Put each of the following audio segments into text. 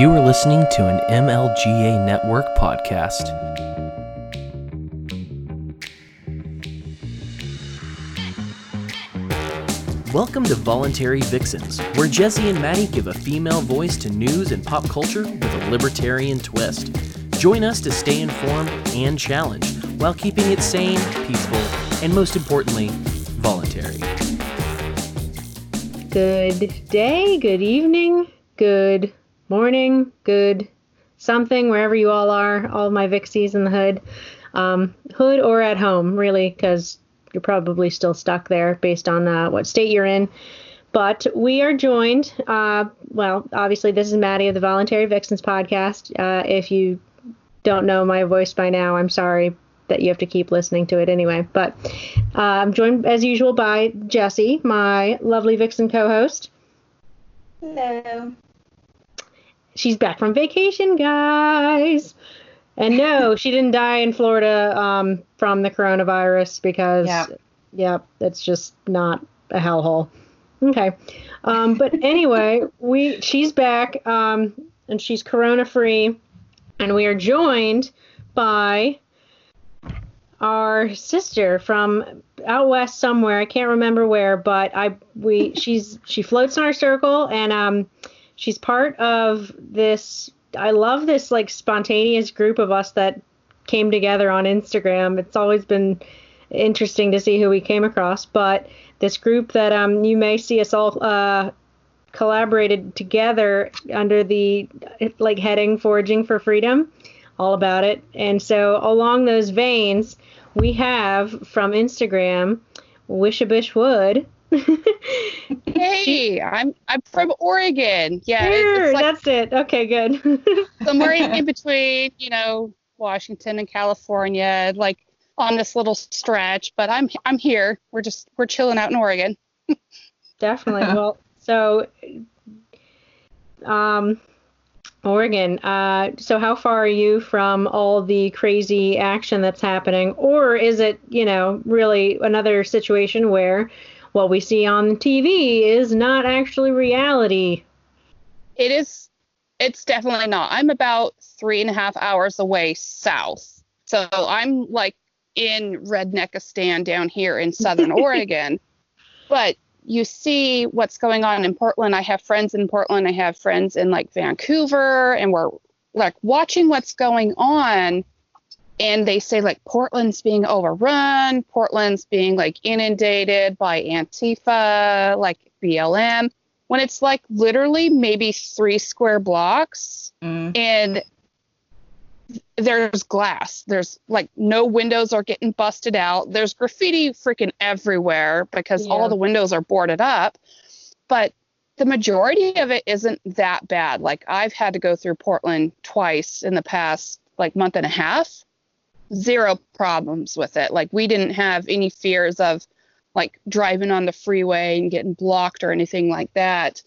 You are listening to an MLGA Network podcast. Welcome to Voluntary Vixens, where Jesse and Maddie give a female voice to news and pop culture with a libertarian twist. Join us to stay informed and challenged while keeping it sane, peaceful, and most importantly, voluntary. Good day, good evening, good morning, good something, wherever you all are, all my Vixies in the hood. Um, hood or at home, really, because you're probably still stuck there based on uh, what state you're in. But we are joined, uh, well, obviously, this is Maddie of the Voluntary Vixens podcast. Uh, if you don't know my voice by now, I'm sorry that you have to keep listening to it anyway. But uh, I'm joined, as usual, by Jesse, my lovely Vixen co host. Hello. She's back from vacation, guys. And no, she didn't die in Florida um, from the coronavirus because, Yep. yep, it's just not a hellhole. Okay. Um, but anyway, we she's back um, and she's corona free, and we are joined by our sister from out west somewhere. I can't remember where, but I we she's she floats in our circle and um she's part of this I love this like spontaneous group of us that came together on Instagram. It's always been interesting to see who we came across, but this group that um you may see us all uh collaborated together under the like heading foraging for freedom all about it and so along those veins we have from instagram wishabish wood Hey, I'm I'm from Oregon. Yeah, it- it's like that's it okay good somewhere in between, you know, Washington and California, like on this little stretch. But I'm I'm here. We're just we're chilling out in Oregon. definitely well so um Oregon. Uh, so how far are you from all the crazy action that's happening, or is it, you know, really another situation where what we see on TV is not actually reality? It is. It's definitely not. I'm about three and a half hours away south, so I'm like in Redneckistan down here in Southern Oregon. But you see what's going on in Portland. I have friends in Portland. I have friends in like Vancouver, and we're like watching what's going on. And they say like Portland's being overrun, Portland's being like inundated by Antifa, like BLM, when it's like literally maybe three square blocks Mm. and there's glass. There's like no windows are getting busted out. There's graffiti freaking everywhere because Yeah. all the windows are boarded up. But the majority of it isn't that bad. Like I've had to go through Portland twice in the past like month and a half. Zero problems with it. Like we didn't have any fears of like driving on the freeway and getting blocked or anything like that.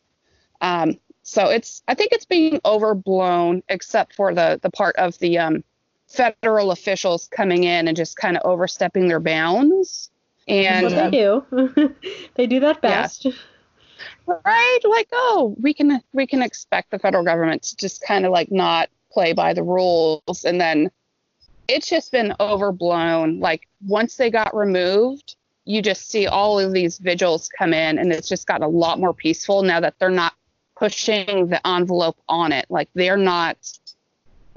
Um, so it's I think it's being overblown, except for the the part of the um, federal officials coming in and just kind of overstepping their bounds. And what they do. they do that Yeah. best. right, like oh, we can we can expect the federal government to just kind of like not play by the rules, and then it's just been overblown. Like once they got removed, you just see all of these vigils come in, and it's just gotten a lot more peaceful now that they're not pushing the envelope on it. Like they're not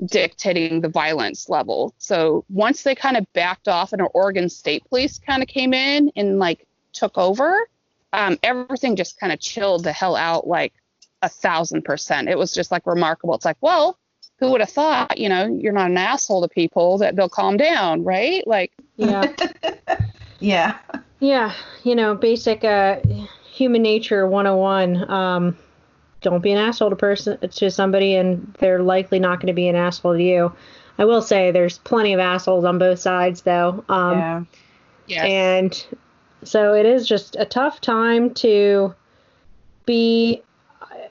dictating the violence level. So once they kind of backed off and Oregon State Police kind of came in and like took over, um, everything just kind of chilled the hell out like a thousand percent. It was just like remarkable. It's like, well, who would have thought, you know, you're not an asshole to people that they'll calm down, right? Like, Yeah. Yeah. Yeah, you know, basic uh, human nature 101. Um, don't be an asshole to person to somebody, and they're likely not going to be an asshole to you. I will say there's plenty of assholes on both sides, though. Um, yeah. yes. And so it is just a tough time to be.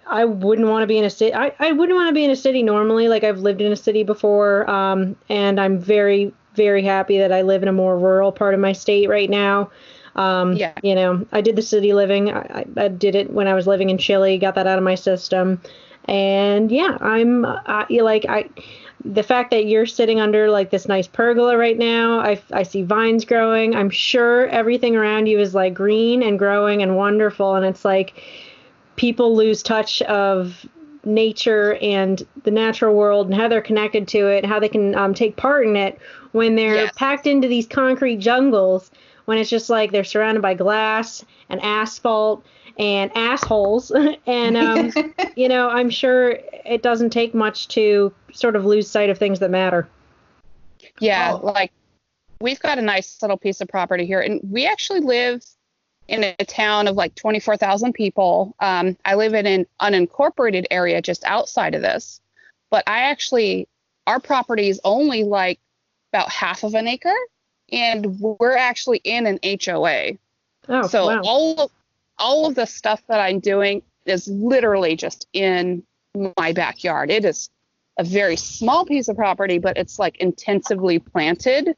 I- I wouldn't want to be in a city. I, I wouldn't want to be in a city normally. Like I've lived in a city before, um, and I'm very, very happy that I live in a more rural part of my state right now. Um, Yeah. You know, I did the city living. I, I I did it when I was living in Chile, got that out of my system. And yeah, I'm uh, like I the fact that you're sitting under like this nice pergola right now, I, I see vines growing. I'm sure everything around you is like green and growing and wonderful. And it's like people lose touch of nature and the natural world and how they're connected to it, how they can um, take part in it when they're yes. packed into these concrete jungles. When it's just like they're surrounded by glass and asphalt and assholes. and, um, you know, I'm sure it doesn't take much to sort of lose sight of things that matter. Yeah, oh. like we've got a nice little piece of property here, and we actually live in a town of like 24,000 people. Um, I live in an unincorporated area just outside of this, but I actually, our property is only like about half of an acre, and we're actually in an HOA. Oh, so wow. all of all of the stuff that I'm doing is literally just in my backyard. It is a very small piece of property, but it's like intensively planted.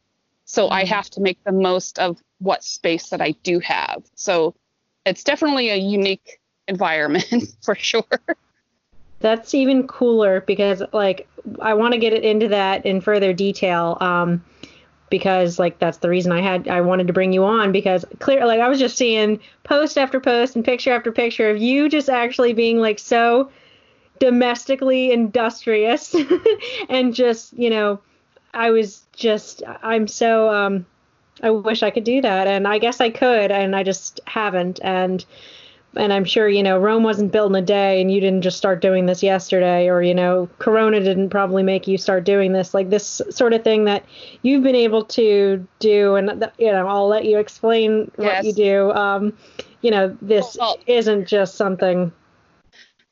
So I mm-hmm. have to make the most of what space that I do have. So it's definitely a unique environment for sure. That's even cooler because like I want to get it into that in further detail. Um, because like that's the reason I had I wanted to bring you on because clear like I was just seeing post after post and picture after picture of you just actually being like so domestically industrious and just you know I was just I'm so um I wish I could do that and I guess I could and I just haven't and and I'm sure you know Rome wasn't built in a day, and you didn't just start doing this yesterday, or you know Corona didn't probably make you start doing this. Like this sort of thing that you've been able to do, and you know I'll let you explain yes. what you do. Um, you know this well, isn't just something.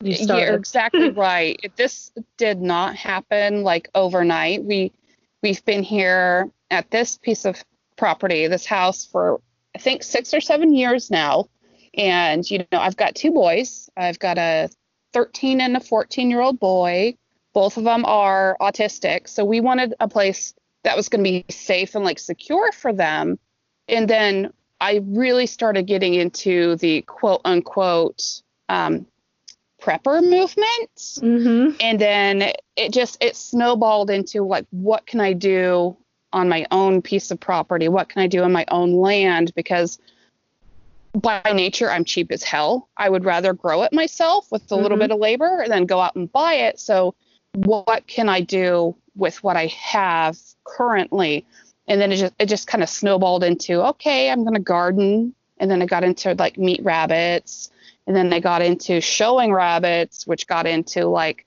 You started. You're exactly right. This did not happen like overnight. We we've been here at this piece of property, this house for I think six or seven years now and, you know, I've got two boys. I've got a 13 and a 14 year old boy. Both of them are autistic. So we wanted a place that was going to be safe and like secure for them. And then I really started getting into the quote unquote um, prepper movement. Mm-hmm. And then it just it snowballed into like what can I do on my own piece of property? What can I do on my own land? Because by nature I'm cheap as hell. I would rather grow it myself with a mm-hmm. little bit of labor than go out and buy it. So what can I do with what I have currently? And then it just it just kind of snowballed into okay, I'm gonna garden. And then I got into like meat rabbits. And then they got into showing rabbits, which got into like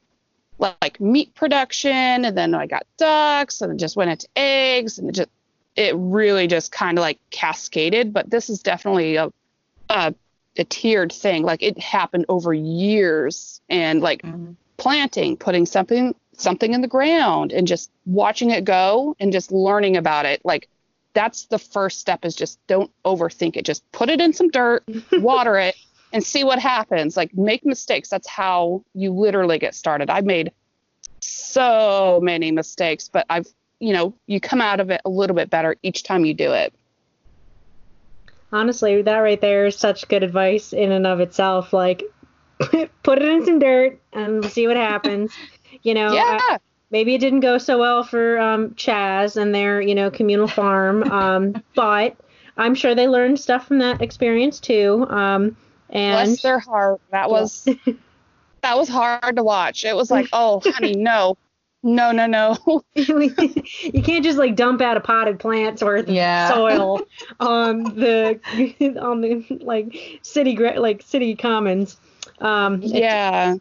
like meat production. And then I got ducks and it just went into eggs and it just it really just kind of like cascaded. But this is definitely a a, a tiered thing. Like it happened over years and like mm-hmm. planting, putting something something in the ground and just watching it go and just learning about it. Like that's the first step is just don't overthink it. Just put it in some dirt, water it, and see what happens. Like make mistakes. That's how you literally get started. I've made so many mistakes, but I've you know, you come out of it a little bit better each time you do it honestly, that right there is such good advice in and of itself. Like, put it in some dirt and see what happens. You know, yeah. Uh, maybe it didn't go so well for um, Chaz and their, you know, communal farm, um, but I'm sure they learned stuff from that experience too. Um, and bless their heart. That was that was hard to watch. It was like, oh, honey, no. No, no, no. you can't just like dump out a potted plant's worth yeah. of soil on the on the like city like city commons. Um, yeah.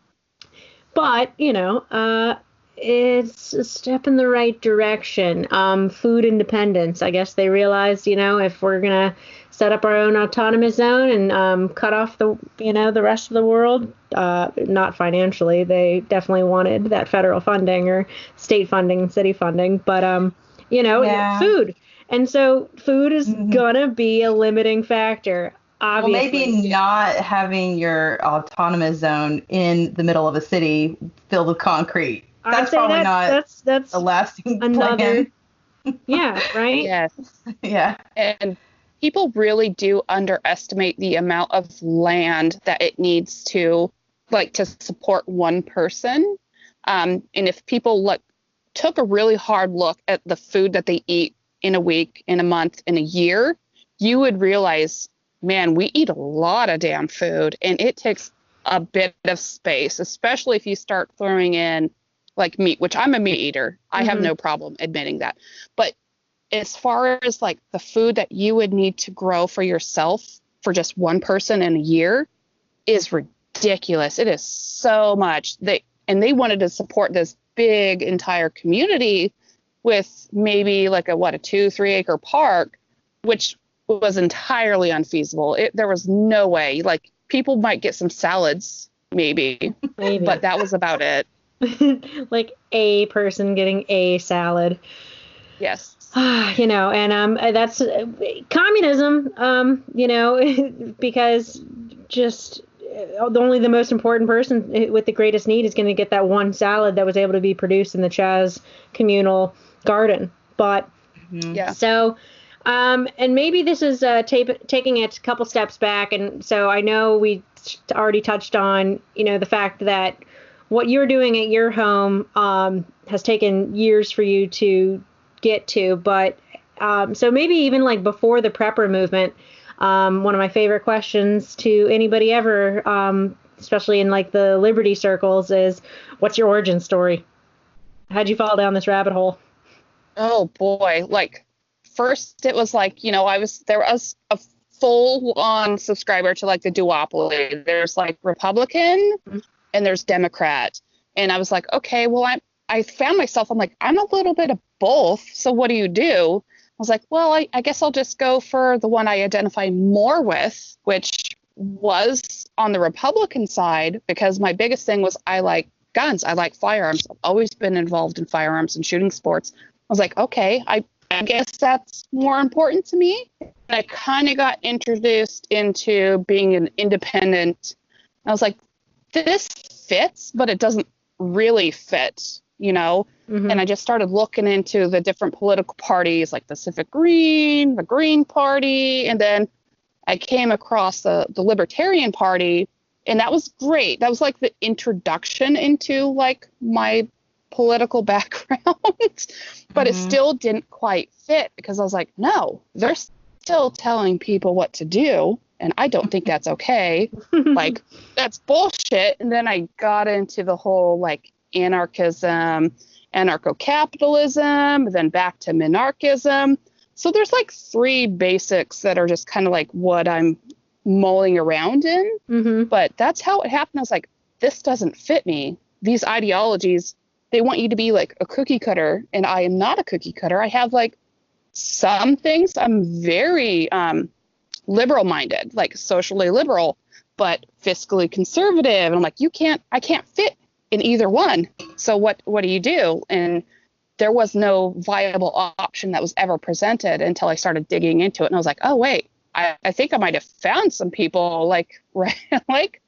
but you know, uh, it's a step in the right direction. Um, food independence. I guess they realized, you know, if we're gonna set up our own autonomous zone and um, cut off the you know the rest of the world. Uh, not financially, they definitely wanted that federal funding or state funding, city funding, but um, you know, yeah. food. And so food is mm-hmm. gonna be a limiting factor. Obviously. Well, maybe not having your autonomous zone in the middle of a city filled with concrete. That's probably that, not that's that's a lasting another. Plan. yeah, right. Yes. yeah. And people really do underestimate the amount of land that it needs to like to support one person. Um, and if people look, took a really hard look at the food that they eat in a week, in a month, in a year, you would realize, man, we eat a lot of damn food and it takes a bit of space, especially if you start throwing in like meat, which I'm a meat eater. I mm-hmm. have no problem admitting that. But as far as like the food that you would need to grow for yourself for just one person in a year is ridiculous. It is so much. They and they wanted to support this big entire community with maybe like a what a two three acre park, which was entirely unfeasible. It, there was no way. Like people might get some salads maybe, maybe. but that was about it. like a person getting a salad. Yes. you know, and um, that's uh, communism. Um, you know, because just uh, only the most important person uh, with the greatest need is going to get that one salad that was able to be produced in the Chaz communal garden. But mm-hmm. yeah. So, um, and maybe this is uh, tape, taking it a couple steps back. And so I know we already touched on, you know, the fact that what you're doing at your home um, has taken years for you to get to. But um, so maybe even like before the prepper movement, um, one of my favorite questions to anybody ever, um, especially in like the liberty circles, is what's your origin story? How'd you fall down this rabbit hole? Oh boy, like first it was like you know I was there was a full on subscriber to like the duopoly. There's like Republican mm-hmm. and there's Democrat, and I was like, okay, well I'm I found myself I'm like I'm a little bit of both. So what do you do? I was like, well, I, I guess I'll just go for the one I identify more with, which was on the Republican side because my biggest thing was I like guns. I like firearms. I've always been involved in firearms and shooting sports. I was like, okay, I, I guess that's more important to me. And I kind of got introduced into being an independent. I was like, this fits, but it doesn't really fit you know? Mm-hmm. And I just started looking into the different political parties like the Pacific Green, the Green Party, and then I came across the, the Libertarian Party, and that was great. That was like the introduction into like my political background, but mm-hmm. it still didn't quite fit because I was like, no, they're still telling people what to do. And I don't think that's okay. like, that's bullshit. And then I got into the whole like anarchism, anarcho capitalism, then back to minarchism. So there's like three basics that are just kind of like what I'm mulling around in. Mm-hmm. But that's how it happened. I was like, this doesn't fit me. These ideologies, they want you to be like a cookie cutter, and I am not a cookie cutter. I have like some things. I'm very um, liberal minded, like socially liberal, but fiscally conservative. And I'm like, you can't, I can't fit in either one. So what what do you do? And there was no viable option that was ever presented until I started digging into it. And I was like, oh wait, I, I think I might have found some people like right like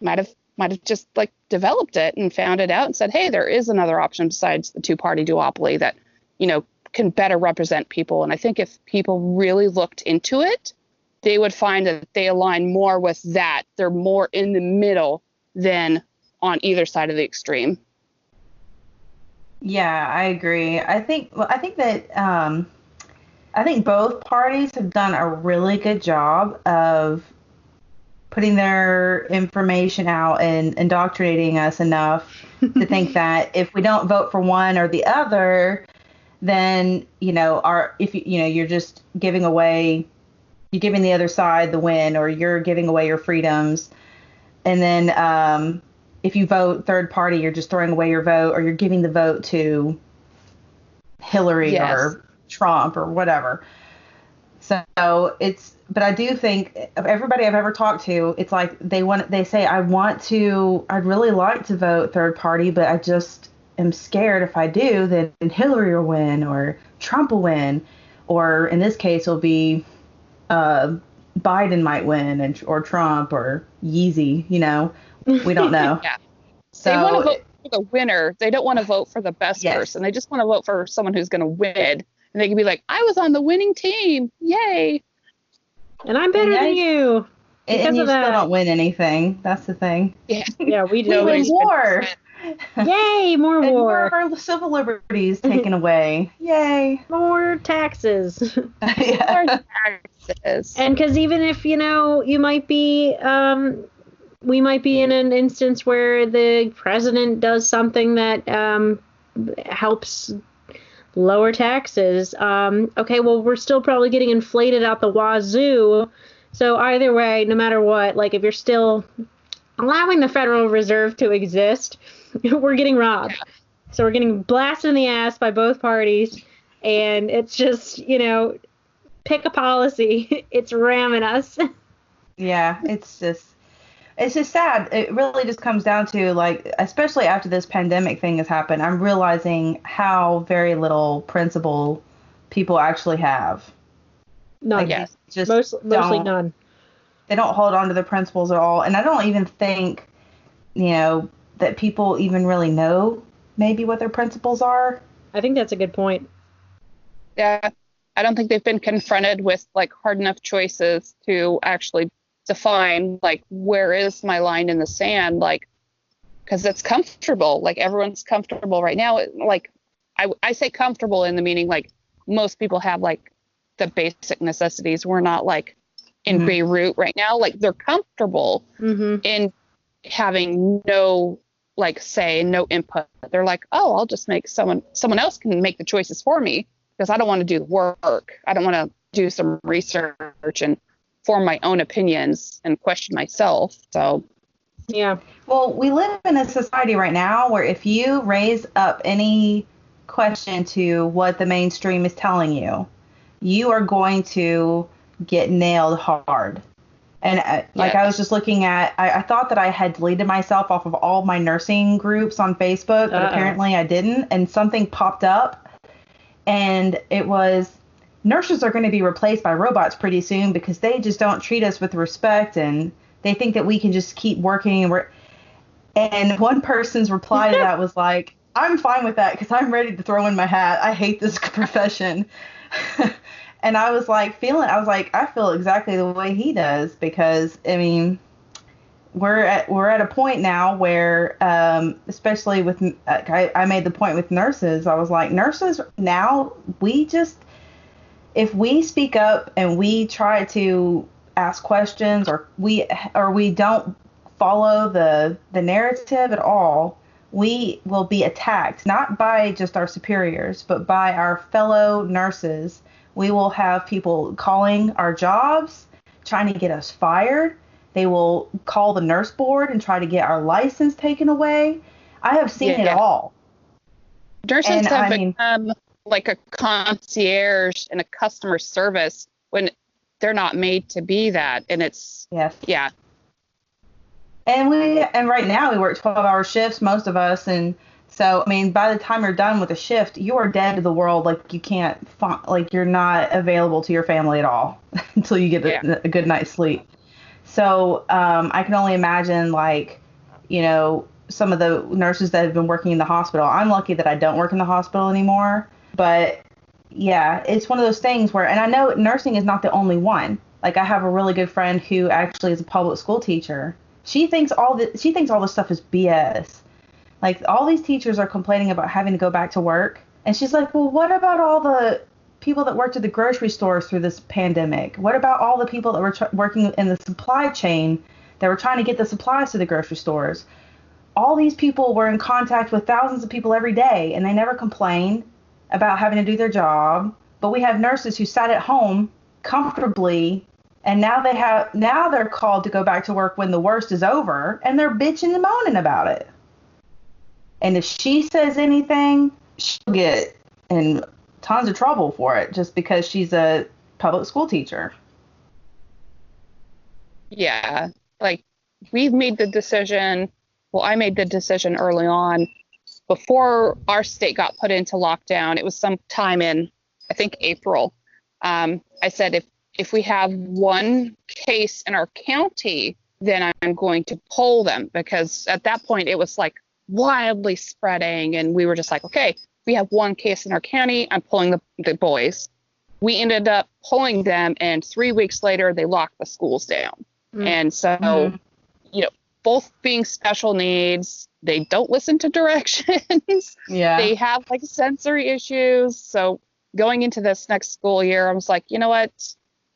might have might have just like developed it and found it out and said, hey, there is another option besides the two party duopoly that, you know, can better represent people. And I think if people really looked into it, they would find that they align more with that. They're more in the middle than on either side of the extreme. Yeah, I agree. I think well, I think that um, I think both parties have done a really good job of putting their information out and indoctrinating us enough to think that if we don't vote for one or the other, then you know, our if you you know you're just giving away, you're giving the other side the win, or you're giving away your freedoms, and then um, if you vote third party, you're just throwing away your vote or you're giving the vote to Hillary yes. or Trump or whatever. So it's, but I do think of everybody I've ever talked to, it's like they want, they say, I want to, I'd really like to vote third party, but I just am scared if I do, then Hillary will win or Trump will win, or in this case, will be uh, Biden might win and or Trump or Yeezy, you know. We don't know. yeah. So, they want to vote for the winner. They don't want to vote for the best yes. person. They just want to vote for someone who's going to win. And they can be like, I was on the winning team. Yay. And I'm better than you. And, Because and you of still that- don't win anything. That's the thing. Yeah. Yeah, we do. We do. win Nobody's war. Yay, more And more war. of our civil liberties taken away. Yay. More taxes. yeah. More taxes. And because even if you know you might be, um, we might be in an instance where the president does something that um, helps lower taxes. Um, okay, well we're still probably getting inflated out the wazoo. So either way, no matter what, like if you're still allowing the Federal Reserve to exist, we're getting robbed. So we're getting blasted in the ass by both parties, and it's just you know pick a policy. It's ramming us. Yeah, it's just it's just sad. It really just comes down to like especially after this pandemic thing has happened, I'm realizing how very little principle people actually have. None. Like Yes. they just Most, mostly don't- none. they don't hold on to their principles at all. And I don't even think, you know, that people even really know maybe what their principles are. I think that's a good point. yeah. I don't think they've been confronted with like hard enough choices to actually define like where is my line in the sand like because it's comfortable. Like everyone's comfortable right now. Like I, I say comfortable in the meaning like most people have like the basic necessities. We're not like in Mhm. beirut right now. Like they're comfortable hmm in having no like say no input. They're like oh i'll just make someone someone else can make the choices for me because i don't want to do the work. I don't want to do some research and form my own opinions and question myself so Yeah. Well, we live in a society right now where if you raise up any question to what the mainstream is telling you, you are going to get nailed hard. And uh, like I was just looking at, I, I thought that I had deleted myself off of all my nursing groups on Facebook, but Uh-oh. apparently I didn't. And something popped up, and it was nurses are going to be replaced by robots pretty soon because they just don't treat us with respect and they think that we can just keep working and we're and one person's reply to that was like i'm fine with that because i'm ready to throw in my hat. I hate this profession. And i was like feeling i was like i feel exactly the way he does because i mean we're at we're at a point now where um, especially with uh, I, I made the point with nurses. I was like nurses now we just if we speak up and we try to ask questions or we or we don't follow the the narrative at all we will be attacked not by just our superiors but by our fellow nurses. We will have people calling our jobs trying to get us fired. They will call the nurse board and try to get our license taken away. I have seen it Yeah. all. Nurses And, have I mean- become like a concierge and a customer service when they're not made to be that and it's yes yeah And we and right now we work 12 hour shifts, most of us, and so I mean by the time you're done with a shift, you are dead to the world. Like you can't like you're not available to your family at all until you get a, a good night's sleep. So um, I can only imagine like you know some of the nurses that have been working in the hospital. I'm lucky that I don't work in the hospital anymore, but yeah, it's one of those things where, and I know nursing is not the only one. Like I have a really good friend who actually is a public school teacher. She thinks all the she thinks all this stuff is BS. Like all these teachers are complaining about having to go back to work, and she's like, well, what about all the people that worked at the grocery stores through this pandemic? What about all the people that were tr- working in the supply chain that were trying to get the supplies to the grocery stores? All these people were in contact with thousands of people every day, and they never complained about having to do their job. But we have nurses who sat at home comfortably, and now they have now they're called to go back to work when the worst is over, and they're bitching and moaning about it. And if she says anything, she'll get in tons of trouble for it just because she's a public school teacher. Yeah, like we've made the decision. Well, I made the decision early on before our state got put into lockdown. It was sometime in, I think, April. Um, I said if if we have one case in our county, then I'm going to pull them because at that point it was like wildly spreading, and we were just like, okay, we have one case in our county. I'm pulling the, the boys. We ended up pulling them, and three weeks later they locked the schools down. Mm. And so, Mhm. you know, both being special needs, they don't listen to directions. Yeah. they have like sensory issues. So going into this next school year, I was like, you know what?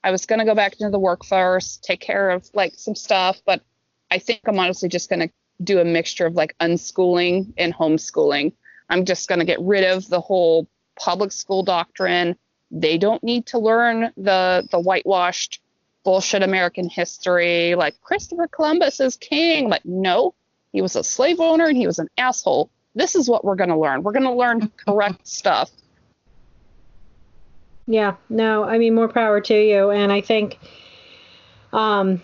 I was going to go back into the workforce, take care of like some stuff, but I think I'm honestly just going to do a mixture of like unschooling and homeschooling. I'm just going to get rid of the whole public school doctrine. They don't need to learn the the whitewashed bullshit American history like Christopher Columbus is king. Like no, he was a slave owner and he was an asshole. This is what we're going to learn. We're going to learn correct stuff. Yeah, no, I mean more power to you, and I think, um,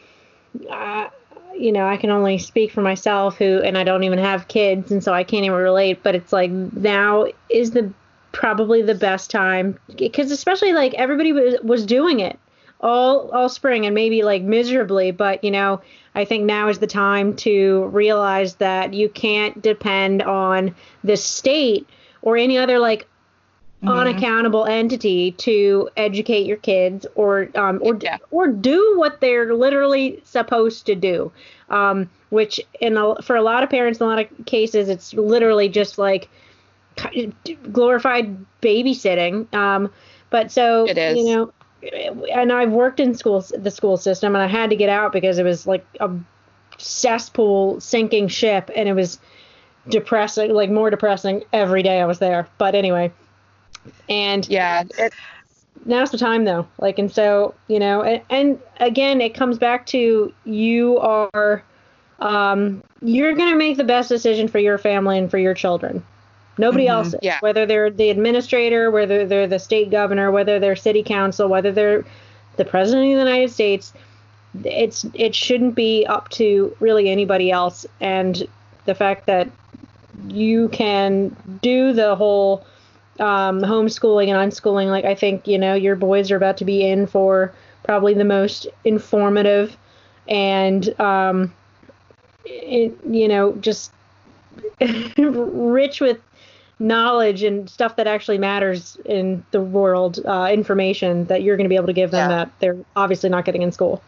I, you know, I can only speak for myself, who, and I don't even have kids, and so I can't even relate. But it's like now is the probably the best time because especially like everybody was was doing it all all spring and maybe like miserably, but you know, I think now is the time to realize that you can't depend on the state or any other like Mhm. unaccountable entity to educate your kids or um, or Yeah. or do what they're literally supposed to do. Um, which in a, for a lot of parents, in a lot of cases, it's literally just like glorified babysitting. Um, but so It is. you know, and I've worked in schools, the school system, and I had to get out because it was like a cesspool sinking ship, and it was depressing, like more depressing every day I was there. But anyway, and Yeah, it, now's the time though like and so you know and, and again it comes back to you are um you're going to make the best decision for your family and for your children nobody Mhm. else is. Yeah. whether they're the administrator whether they're the state governor whether they're city council whether they're the president of the united states it's it shouldn't be up to really anybody else and the fact that you can do the whole um, homeschooling and unschooling, like I think you know your boys are about to be in for probably the most informative and um, it, you know just rich with knowledge and stuff that actually matters in the world, uh, information that you're going to be able to give them Yeah. that they're obviously not getting in school.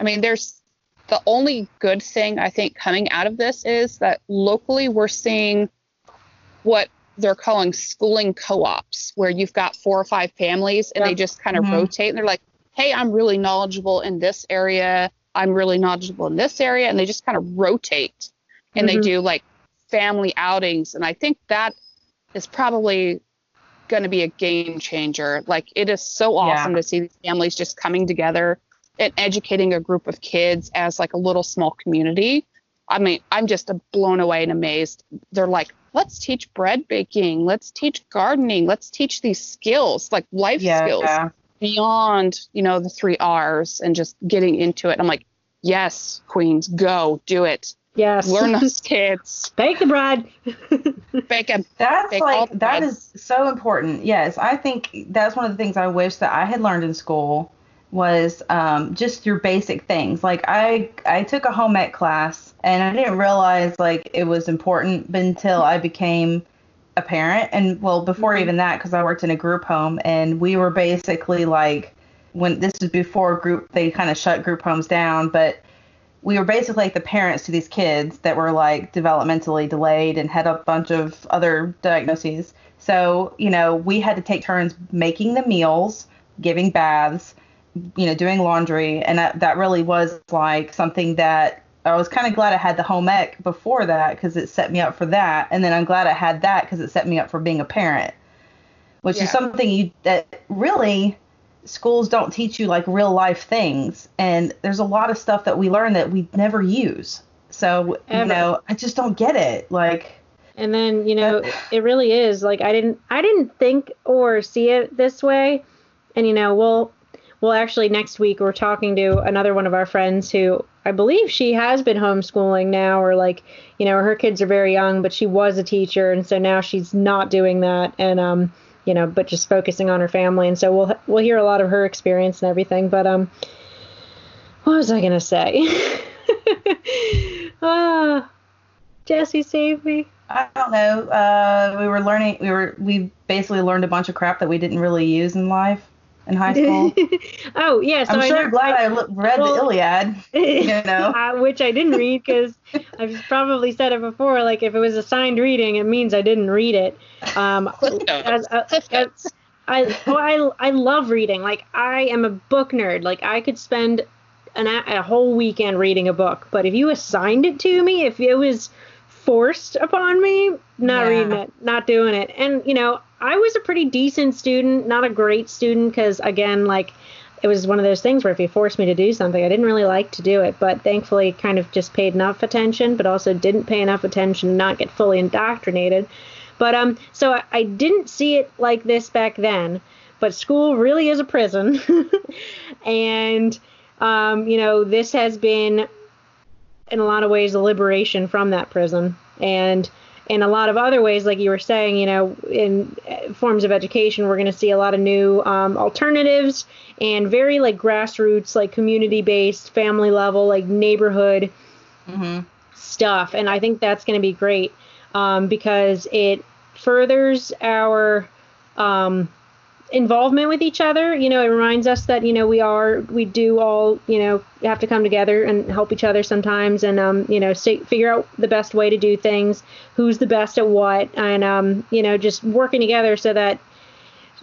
I mean, there's the only good thing I think coming out of this is that locally we're seeing what they're calling schooling co-ops, where you've got four or five families and Yeah. they just kind of Mhm. rotate and they're like, hey, I'm really knowledgeable in this area. I'm really knowledgeable in this area. And they just kind of rotate and they Mhm. do like family outings. And I think that is probably going to be a game changer. Like it is so Yeah. awesome to see these families just coming together and educating a group of kids as like a little small community. I mean, I'm just blown away and amazed. They're like, let's teach bread baking, let's teach gardening, let's teach these skills, like life yeah. skills beyond, you know, the three R's and just getting into it. I'm like, yes, queens, go do it. Yes. Learn those kids, Bake the bread. bake them. That's Take all like the that bread. is so important. Yes, I think that's one of the things I wish that I had learned in school was um, just your basic things. Like I I took a home ec class and I didn't realize like it was important until I became a parent and well before Mhm. even that because I worked in a group home and we were basically like when this was before group they kind of shut group homes down but we were basically like the parents to these kids that were like developmentally delayed and had a bunch of other diagnoses. So, you know, we had to take turns making the meals, giving baths, you know, doing laundry. And that, that really was like something that I was kind of glad I had the home ec before that because it set me up for that. And then I'm glad I had that because it set me up for being a parent, which Yeah. is something you that really schools don't teach you like real life things and there's a lot of stuff that we learn that we never use so Ever. you know i just don't get it like And then, you know, it really is like I didn't I didn't think or see it this way. And you know, we'll well actually next week we're talking to another one of our friends who I believe she has been homeschooling now or like, you know, her kids are very young, but she was a teacher and so now she's not doing that and um, you know, but just focusing on her family. And so we'll we'll hear a lot of her experience and everything, but um what was I to say? ah, Jesse saved me. i don't know uh we were learning we were we basically learned a bunch of crap that we didn't really use in life in high school. oh yeah, so I'm I sure know- glad I, look, read well- the Iliad. You know. uh, which I didn't read because I've probably said it before. Like if it was assigned reading, it means I didn't read it. Um, Cliff as, uh, as- I, oh, I I love reading. Like I am a book nerd. Like I could spend an a, a whole weekend reading a book. But if you assigned it to me, if it was forced upon me, not Yeah. reading it, not doing it. And you know, I was a pretty decent student, not a great student, because again, like it was one of those things where if you forced me to do something, I didn't really like to do it. But thankfully, kind of just paid enough attention, but also didn't pay enough attention to not get fully indoctrinated. But um, so I, I didn't see it like this back then. But school really is a prison, and um, you know this has been, in a lot of ways, a liberation from that prison, and in a lot of other ways, like you were saying, you know, in uh, forms of education, we're going to see a lot of new um, alternatives and very like grassroots, like community-based, family level, like neighborhood hmm stuff. And i think that's going to be great um, because it furthers our um, involvement with each other. You know it reminds us that you know we are we do all you know have to come together and help each other sometimes and um, you know stay, figure out the best way to do things who's the best at what and um, you know just working together so that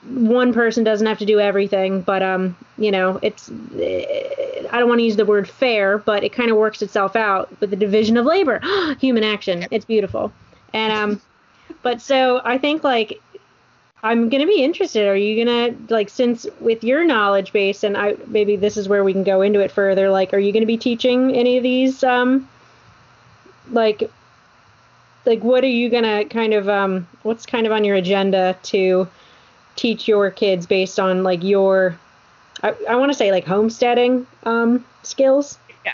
one person doesn't have to do everything. But um you know it's i don't want to use the word fair but it kind of works itself out with the division of labor. Human action. It's beautiful. And um but so i think like i'm gonna be interested are you gonna like since with your knowledge base and i maybe this is where we can go into it further like are you gonna be teaching any of these um like like what are you gonna kind of um what's kind of on your agenda to teach your kids based on like your I, I want to say like homesteading um skills Yeah.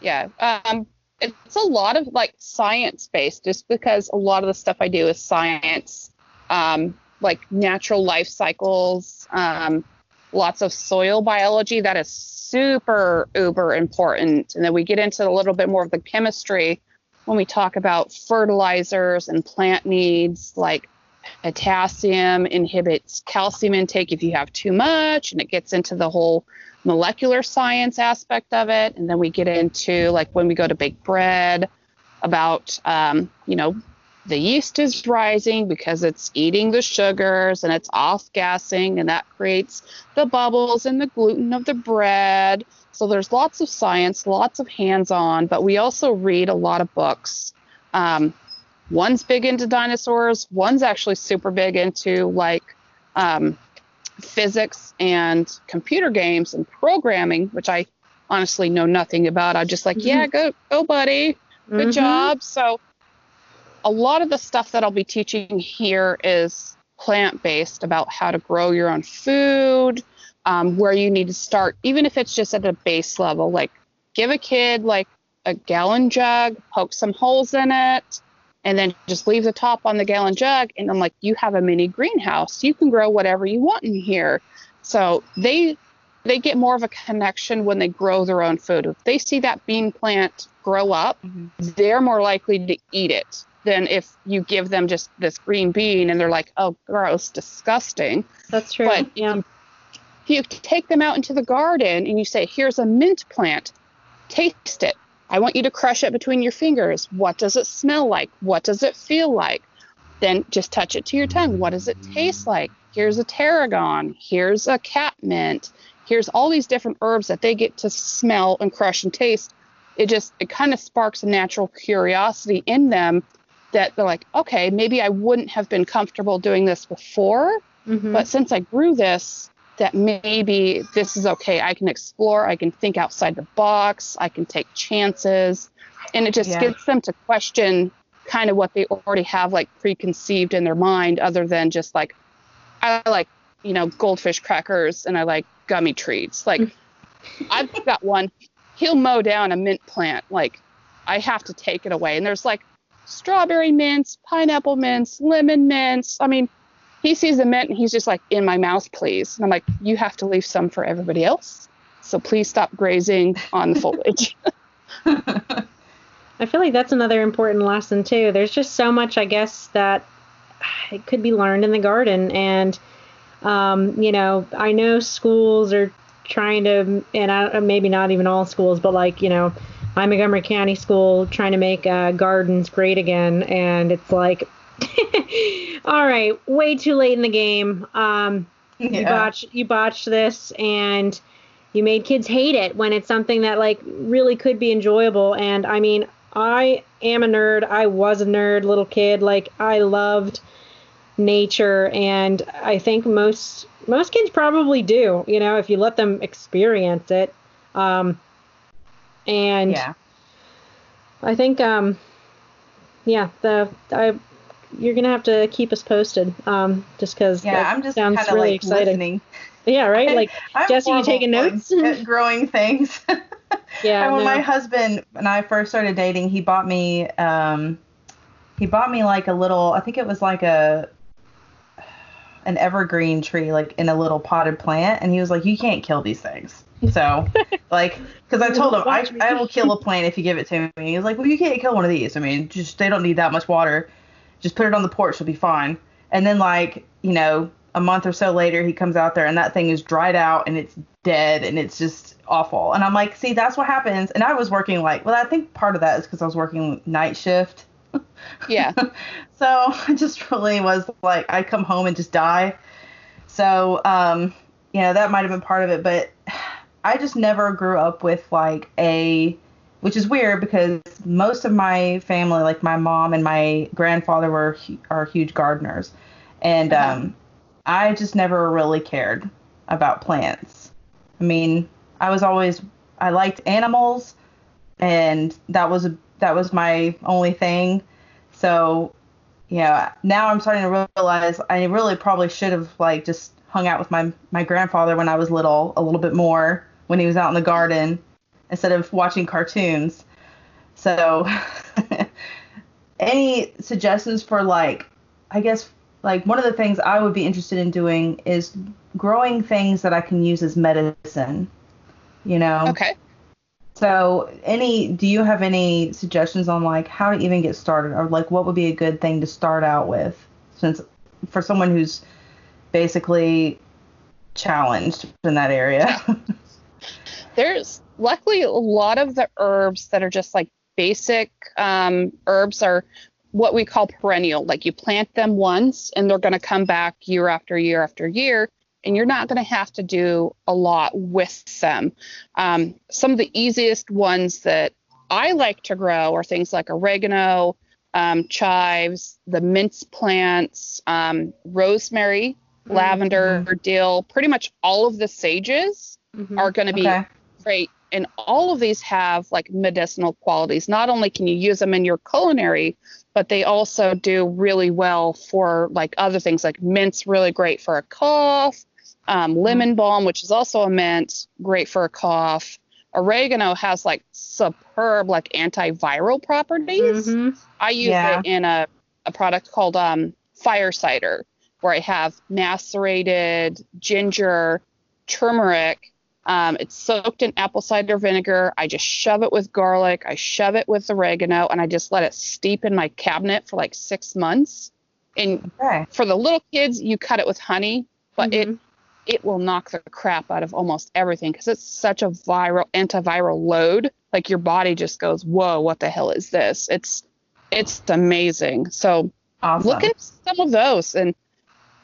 Yeah. Um, it's a lot of like science based, just because a lot of the stuff I do is science, um, like natural life cycles, um, lots of soil biology. That is super uber important. And then we get into a little bit more of the chemistry when we talk about fertilizers and plant needs, like potassium inhibits calcium intake if you have too much, and it gets into the whole molecular science aspect of it. And then we get into like when we go to bake bread about, um, you know, the yeast is rising because it's eating the sugars and it's off gassing, and that creates the bubbles and the gluten of the bread. So there's lots of science, lots of hands on, but we also read a lot of books. Um, one's big into dinosaurs, one's actually super big into like um, physics and computer games and programming, which I honestly know nothing about. I'm just like, yeah, go, go, buddy. Good Mhm. job. So, a lot of the stuff that I'll be teaching here is plant based about how to grow your own food, um, where you need to start, even if it's just at a base level. Like, give a kid like a gallon jug, poke some holes in it, and then just leave the top on the gallon jug. And I'm like, you have a mini greenhouse. You can grow whatever you want in here. So they they get more of a connection when they grow their own food. If they see that bean plant grow up, Mhm. they're more likely to eat it than if you give them just this green bean and they're like, oh, gross, disgusting. that's true But yeah if you take them out into the garden and you say, here's a mint plant, taste it. I want you to crush it between your fingers. What does it smell like? What does it feel like? Then just touch it to your tongue. What does it taste like? Here's a tarragon. Here's a catmint. Here's all these different herbs that they get to smell and crush and taste. It just, it kind of sparks a natural curiosity in them that they're like, okay, maybe I wouldn't have been comfortable doing this before, Mhm. but since I grew this, that maybe this is okay. I can explore, I can think outside the box, I can take chances. And it just Yeah. gets them to question kind of what they already have like preconceived in their mind, other than just like, I like, you know, goldfish crackers and I like gummy treats. Like, I've got one, he'll mow down a mint plant. Like, I have to take it away. And there's like strawberry mints, pineapple mints, lemon mints. I mean, he sees the mint and he's just like, in my mouth, please. And I'm like, you have to leave some for everybody else. So please stop grazing on the foliage. I feel like that's another important lesson too. There's just so much, I guess, that it could be learned in the garden, and Um, you know, I know schools are trying to, and I, maybe not even all schools, but like, you know, I'm Montgomery County School trying to make uh, gardens great again, and it's like, all right, way too late in the game. Um, yeah. You botched, you botched this, and you made kids hate it when it's something that like really could be enjoyable. And I mean, I am a nerd. I was a nerd, little kid. Like I loved nature, and I think most most kids probably do. You know, if you let them experience it. Um, and yeah, I think um, yeah, the I you're gonna have to keep us posted. Um, just because yeah, I'm just sounds really like exciting. Listening. Yeah, right. Like Jesse, you taking notes? growing things. yeah. and when no. my husband and I first started dating, he bought me um, he bought me like a little. I think it was like a an evergreen tree, like in a little potted plant, and he was like, "You can't kill these things." So, like, because I told him I, I will kill a plant if you give it to me. He was like, "Well, you can't kill one of these. I mean, just they don't need that much water. Just put it on the porch, it'll be fine." And then like, you know, a month or so later, he comes out there and that thing is dried out and it's dead and it's just awful. And I'm like, see, that's what happens. And I was working like, well, I think part of that is because I was working night shift. Yeah. so I just really was like, I come home and just die. So, um, you know, that might have been part of it, but I just never grew up with like a, which is weird because most of my family, like my mom and my grandfather, were are huge gardeners, and uh-huh. um, I just never really cared about plants. I mean, I was always I liked animals, and that was a, that was my only thing. So, yeah, now I'm starting to realize I really probably should have like just hung out with my my grandfather when I was little a little bit more when he was out in the garden instead of watching cartoons. So, any suggestions for like I guess like one of the things I would be interested in doing is growing things that I can use as medicine. You know. Okay. So, any do you have any suggestions on like how to even get started or like what would be a good thing to start out with since for someone who's basically challenged in that area? There's luckily a lot of the herbs that are just like basic um, herbs are what we call perennial. Like you plant them once and they're going to come back year after year after year, and you're not going to have to do a lot with them. Um, some of the easiest ones that I like to grow are things like oregano, um, chives, the mince plants, um, rosemary, mm-hmm. lavender, dill, pretty much all of the sages mm-hmm. are going to be okay. great. And all of these have like medicinal qualities. Not only can you use them in your culinary, but they also do really well for like other things like mint's really great for a cough um, lemon balm which is also a mint great for a cough oregano has like superb like antiviral properties mm-hmm. i use yeah. it in a, a product called um, fire cider where i have macerated ginger turmeric um, it's soaked in apple cider vinegar. I just shove it with garlic. I shove it with oregano, and I just let it steep in my cabinet for like six months. And okay. for the little kids, you cut it with honey, but mm-hmm. it it will knock the crap out of almost everything because it's such a viral antiviral load. Like your body just goes, "Whoa, what the hell is this?" It's it's amazing. So awesome. look at some of those and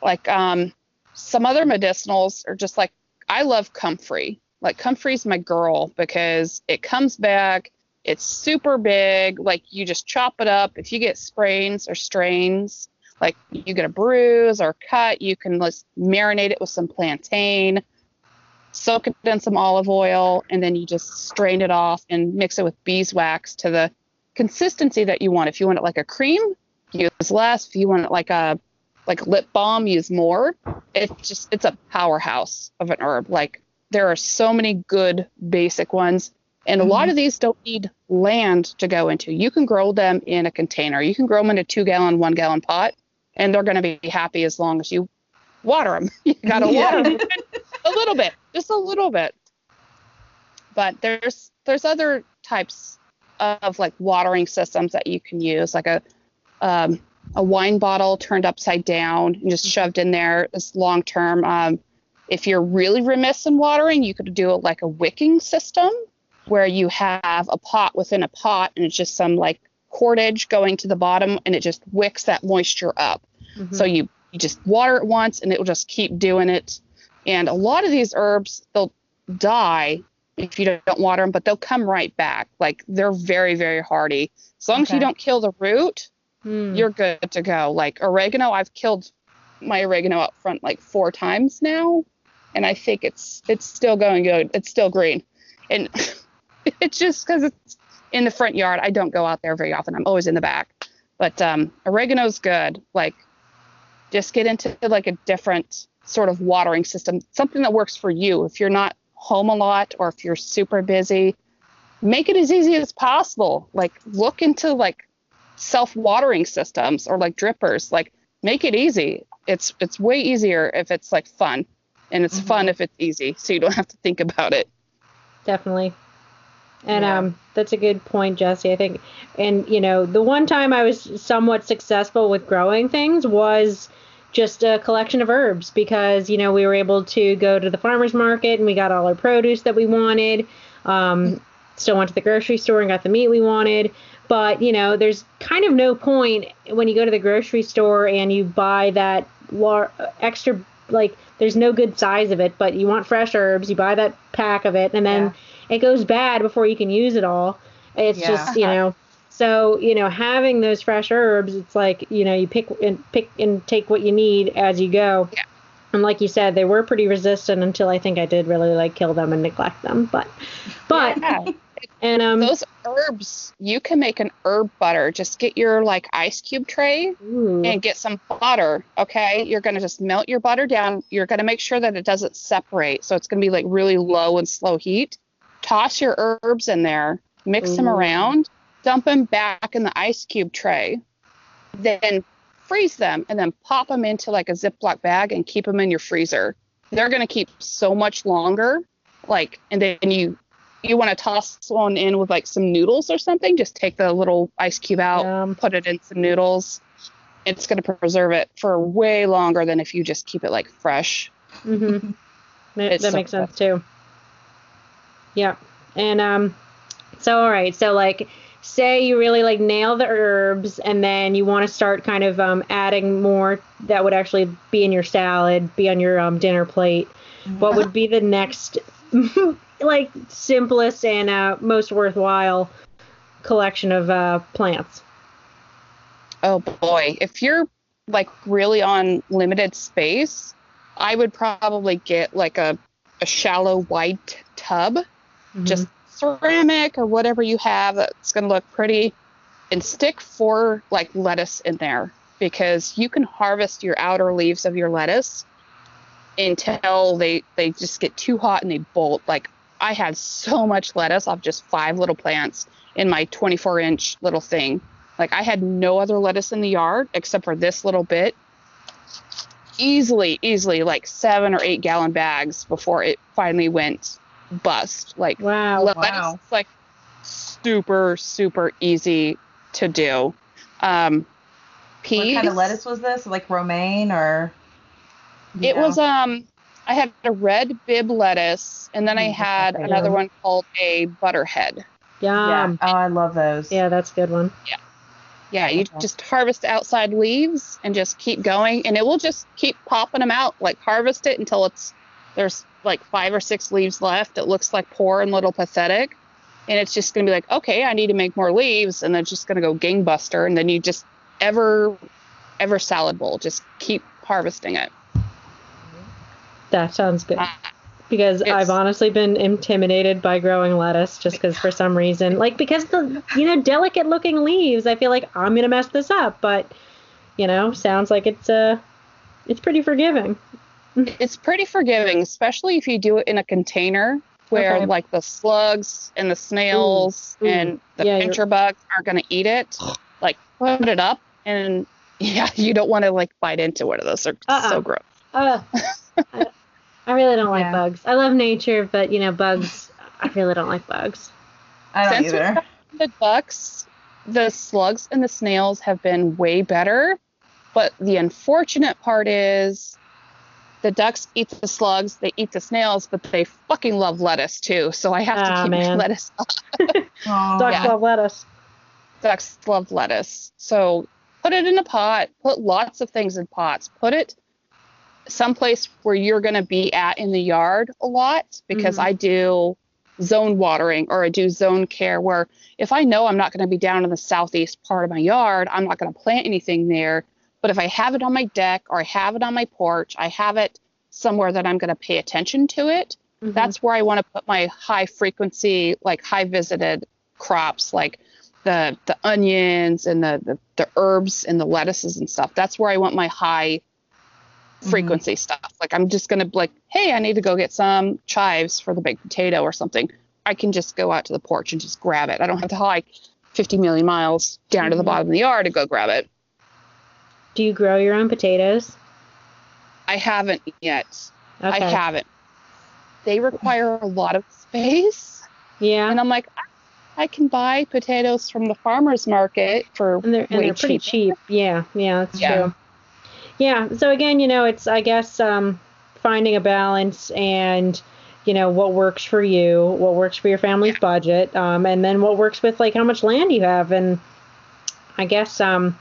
like um some other medicinals are just like I love comfrey. Like comfrey's my girl because it comes back. It's super big. Like you just chop it up. If you get sprains or strains, like you get a bruise or cut, you can just marinate it with some plantain, soak it in some olive oil, and then you just strain it off and mix it with beeswax to the consistency that you want. If you want it like a cream, use less. If you want it like a like lip balm use more it's just it's a powerhouse of an herb like there are so many good basic ones and mm-hmm. a lot mm-hmm. of these don't need land to go into you can grow them in a container you can grow them in a two gallon one gallon pot and they're going to be happy as long as you water them you got to yeah. water them a little bit just a little bit but there's there's other types of like watering systems that you can use like a um, a wine bottle turned upside down and just shoved in there as long term. Um, if you're really remiss in watering, you could do it like a wicking system where you have a pot within a pot and it's just some like cordage going to the bottom and it just wicks that moisture up. Mm-hmm. So you, you just water it once and it will just keep doing it. And a lot of these herbs, they'll die if you don't water them, but they'll come right back. Like they're very, very hardy. As long okay. as you don't kill the root, mm. you're good to go. Like oregano, I've killed my oregano up front like four times now, and I think it's it's still going good. It's still green, and it's just because it's in the front yard. I don't go out there very often. I'm always in the back. But um, oregano's good. Like just get into like a different sort of watering system, something that works for you. If you're not home a lot or if you're super busy, make it as easy as possible. Like look into like self-watering systems or like drippers. Like make it easy. It's it's way easier if it's like fun. And it's mm-hmm. fun if it's easy, so you don't have to think about it. Definitely. And yeah. um, that's a good point, Jesse. I think, and you know, the one time I was somewhat successful with growing things was just a collection of herbs because you know we were able to go to the farmers market and we got all our produce that we wanted. Um, still went to the grocery store and got the meat we wanted. But you know, there's kind of no point when you go to the grocery store and you buy that lar- extra like there's no good size of it, but you want fresh herbs. You buy that pack of it, and then yeah. It goes bad before you can use it all. It's yeah. just you know so, you know, having those fresh herbs, it's like, you know, you pick and pick and take what you need as you go. Yeah. And like you said, they were pretty resistant until I think I did really like kill them and neglect them. But, but, yeah. and um, those herbs, you can make an herb butter. Just get your like ice cube tray ooh. and get some butter. Okay, you're gonna just melt your butter down. You're gonna make sure that it doesn't separate, so it's gonna be like really low and slow heat. Toss your herbs in there, mix ooh. them around, dump them back in the ice cube tray, then freeze them, and then pop them into like a Ziploc bag and keep them in your freezer. They're going to keep so much longer. Like, and then you you want to toss one in with like some noodles or something, just take the little ice cube out, yeah. put it in some noodles. It's going to preserve it for way longer than if you just keep it like fresh. Mm-hmm. that, that so makes sense too. Yeah. And um so all right, so like say you really like nail the herbs and then you want to start kind of um, adding more that would actually be in your salad, be on your um, dinner plate, what would be the next like simplest and uh, most worthwhile collection of uh, plants? Oh boy, if you're like really on limited space, I would probably get like a, a shallow white tub, mm-hmm. just ceramic or whatever you have that's going to look pretty and stick four like lettuce in there. Because you can harvest your outer leaves of your lettuce until they they just get too hot and they bolt. Like i had so much lettuce off just five little plants in my 24 inch little thing. Like i had no other lettuce in the yard except for this little bit. Easily easily like seven or eight gallon bags before it finally went bust. Like wow, wow. like super super easy to do. Um, peas. What kind of lettuce was this? Like romaine or? It know? was um. I had a red Bibb lettuce, and then I mm, had another one called a butterhead. Yeah. Oh, I love those. Yeah, that's a good one. Yeah. Yeah, you okay. just harvest outside leaves and just keep going, and it will just keep popping them out. Like harvest it until it's there's like five or six leaves left. It looks like poor and little pathetic. And it's just going to be like, okay, I need to make more leaves. And then it's just going to go gangbuster. And then you just ever, ever salad bowl. Just keep harvesting it. That sounds good. Uh, because I've honestly been intimidated by growing lettuce just because for some reason, like because the you know delicate looking leaves, I feel like I'm gonna mess this up. But you know, sounds like it's uh it's pretty forgiving it's pretty forgiving, especially if you do it in a container where okay. like the slugs and the snails ooh, ooh. and the yeah, pincher you're... bugs are going to eat it. Like put it up and yeah, you don't want to like bite into one of those. They're uh-uh. so gross. Uh, I, I really don't yeah. like bugs. I love nature, but you know, bugs. I really don't like bugs. I don't Since either. The bugs, the slugs and the snails have been way better But the unfortunate part is the ducks eat the slugs, they eat the snails, but they fucking love lettuce too. So I have Ah, to keep my man. lettuce up. Aw. Ducks Yeah. love lettuce. Ducks love lettuce. So put it in a pot, put lots of things in pots, put it someplace where you're going to be at in the yard a lot because Mhm. I do zone watering or I do zone care where if I know I'm not going to be down in the southeast part of my yard, I'm not going to plant anything there. But if I have it on my deck or I have it on my porch, I have it somewhere that I'm going to pay attention to it. Mhm. That's where I want to put my high frequency, like high visited crops, like the the onions and the, the the herbs and the lettuces and stuff. That's where I want my high frequency stuff. Like I'm just gonna like, hey, I need to go get some chives for the baked potato or something. I can just go out to the porch and just grab it. I don't have to hike 50 million miles down to the Mhm. bottom of the yard to go grab it. Do you grow your own potatoes? I haven't yet. Okay. I haven't. They require a lot of space. Yeah. And I'm like, I, can buy potatoes from the farmer's market for and they're and they're pretty cheap. Yeah, yeah, that's Yeah. true. Yeah. So again, you know, it's I guess um, finding a balance and you know what works for you, what works for your family's budget, um, and then what works with like how much land you have, and I guess um,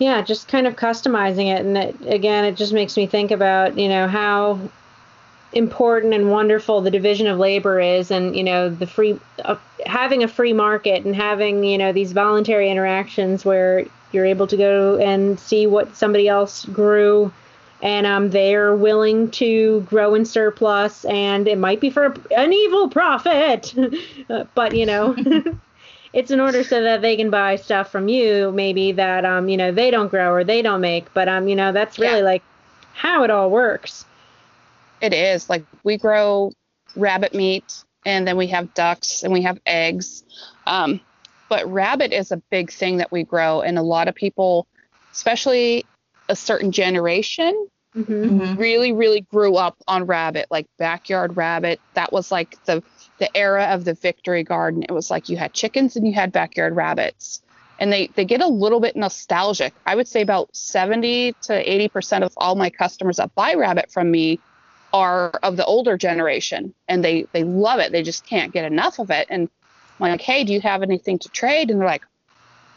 yeah, just kind of customizing it. And it, again, it just makes me think about you know how important and wonderful the division of labor is and you know the free uh, having a free market and having you know these voluntary interactions where you're able to go and see what somebody else grew and um, they're willing to grow in surplus and it might be for an evil profit Uh, but you know it's in order so that they can buy stuff from you maybe that um you know they don't grow or they don't make but um you know that's really Yeah. like how it all works It is like we grow rabbit meat and then we have ducks and we have eggs. Um, but rabbit is a big thing that we grow, and a lot of people, especially a certain generation, hmm Mhm. really, really grew up on rabbit, like backyard rabbit. That was like the the era of the victory garden. It was like you had chickens and you had backyard rabbits. And they, they get a little bit nostalgic. I would say about 70 to 80% of all my customers that buy rabbit from me are of the older generation and they, they love it. They just can't get enough of it. And I'm like, hey, do you have anything to trade? And they're like,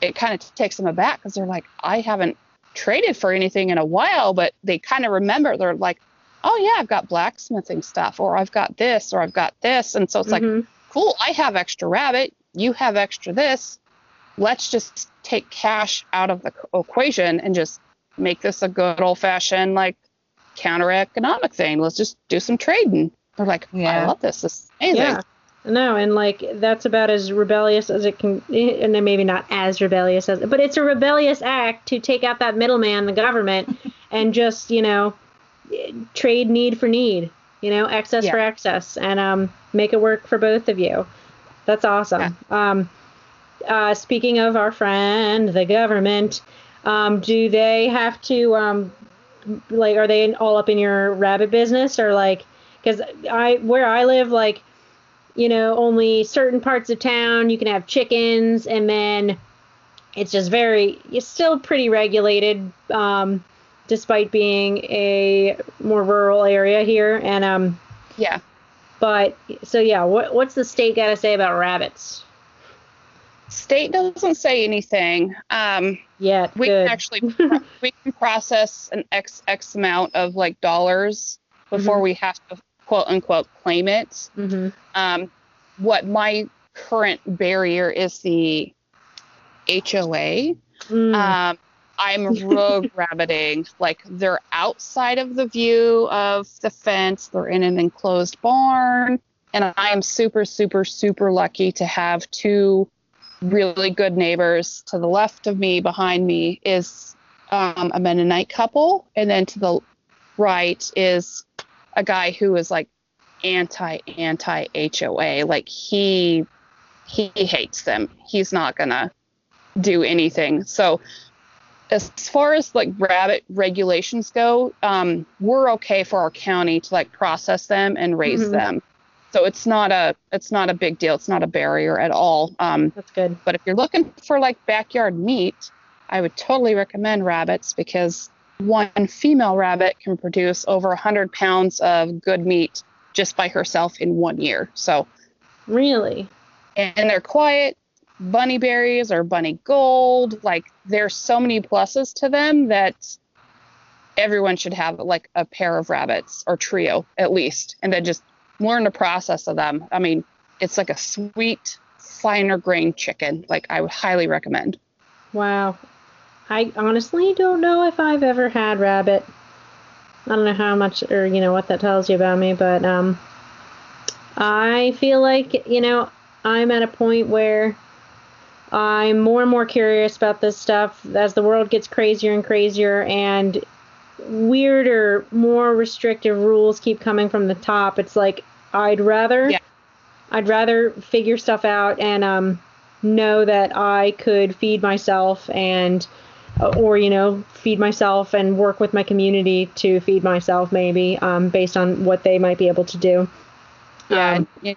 it kind of takes them aback because they're like, I haven't traded for anything in a while, but they kind of remember. They're like, oh yeah, I've got blacksmithing stuff, or I've got this, or I've got this, and so it's like, Mhm. cool, I have extra rabbit, you have extra this. Let's just take cash out of the equation and just make this a good old fashioned like counter economic thing. Let's just do some trading. They're like, yeah. I love this. This is amazing. Yeah. No, and like that's about as rebellious as it can, and then maybe not as rebellious as, but it's a rebellious act to take out that middleman, the government, and just you know, trade need for need, you know, excess Yeah. for excess, and um, make it work for both of you. That's awesome. Um, uh, speaking of our friend, the government, um, do they have to um, like, are they all up in your rabbit business, or like, because I where I live, like you know, only certain parts of town you can have chickens, and then it's just very, it's still pretty regulated, um, despite being a more rural area here. And um, Yeah. but so yeah, what what's the state got to say about rabbits? State doesn't say anything. Um, Yeah, we good. can actually we can process an x x amount of like dollars before we have to quote unquote claim it. hmm Um, what my current barrier is the HOA. Mm. Um, I'm rogue rabbiting. Like they're outside of the view of the fence. They're in an enclosed barn, and I am super, super, super lucky to have two really good neighbors. To the left of me, behind me, is um, a Mennonite couple, and then to the right is a guy who is like anti anti HOA. Like he he hates them. He's not gonna do anything. So as far as like rabbit regulations go, um, we're okay for our county to like process them and raise Mhm. them. So it's not a it's not a big deal. It's not a barrier at all. Um, That's good. but if you're looking for like backyard meat, I would totally recommend rabbits because one female rabbit can produce over 100 pounds of good meat just by herself in one year. So, really? And they're quiet. Bunny berries or bunny gold. Like, there's so many pluses to them that everyone should have like a pair of rabbits or trio at least, and then just learn the process of them. I mean, it's like a sweet, finer grained chicken. Like, I would highly recommend. Wow. I honestly don't know if I've ever had rabbit. I don't know how much or you know what that tells you about me, but um I feel like, you know, I'm at a point where I'm more and more curious about this stuff as the world gets crazier and crazier and weirder, more restrictive rules keep coming from the top. It's like I'd rather yeah. I'd rather figure stuff out and um know that I could feed myself and uh, or you know feed myself and work with my community to feed myself maybe um, based on what they might be able to do yeah um,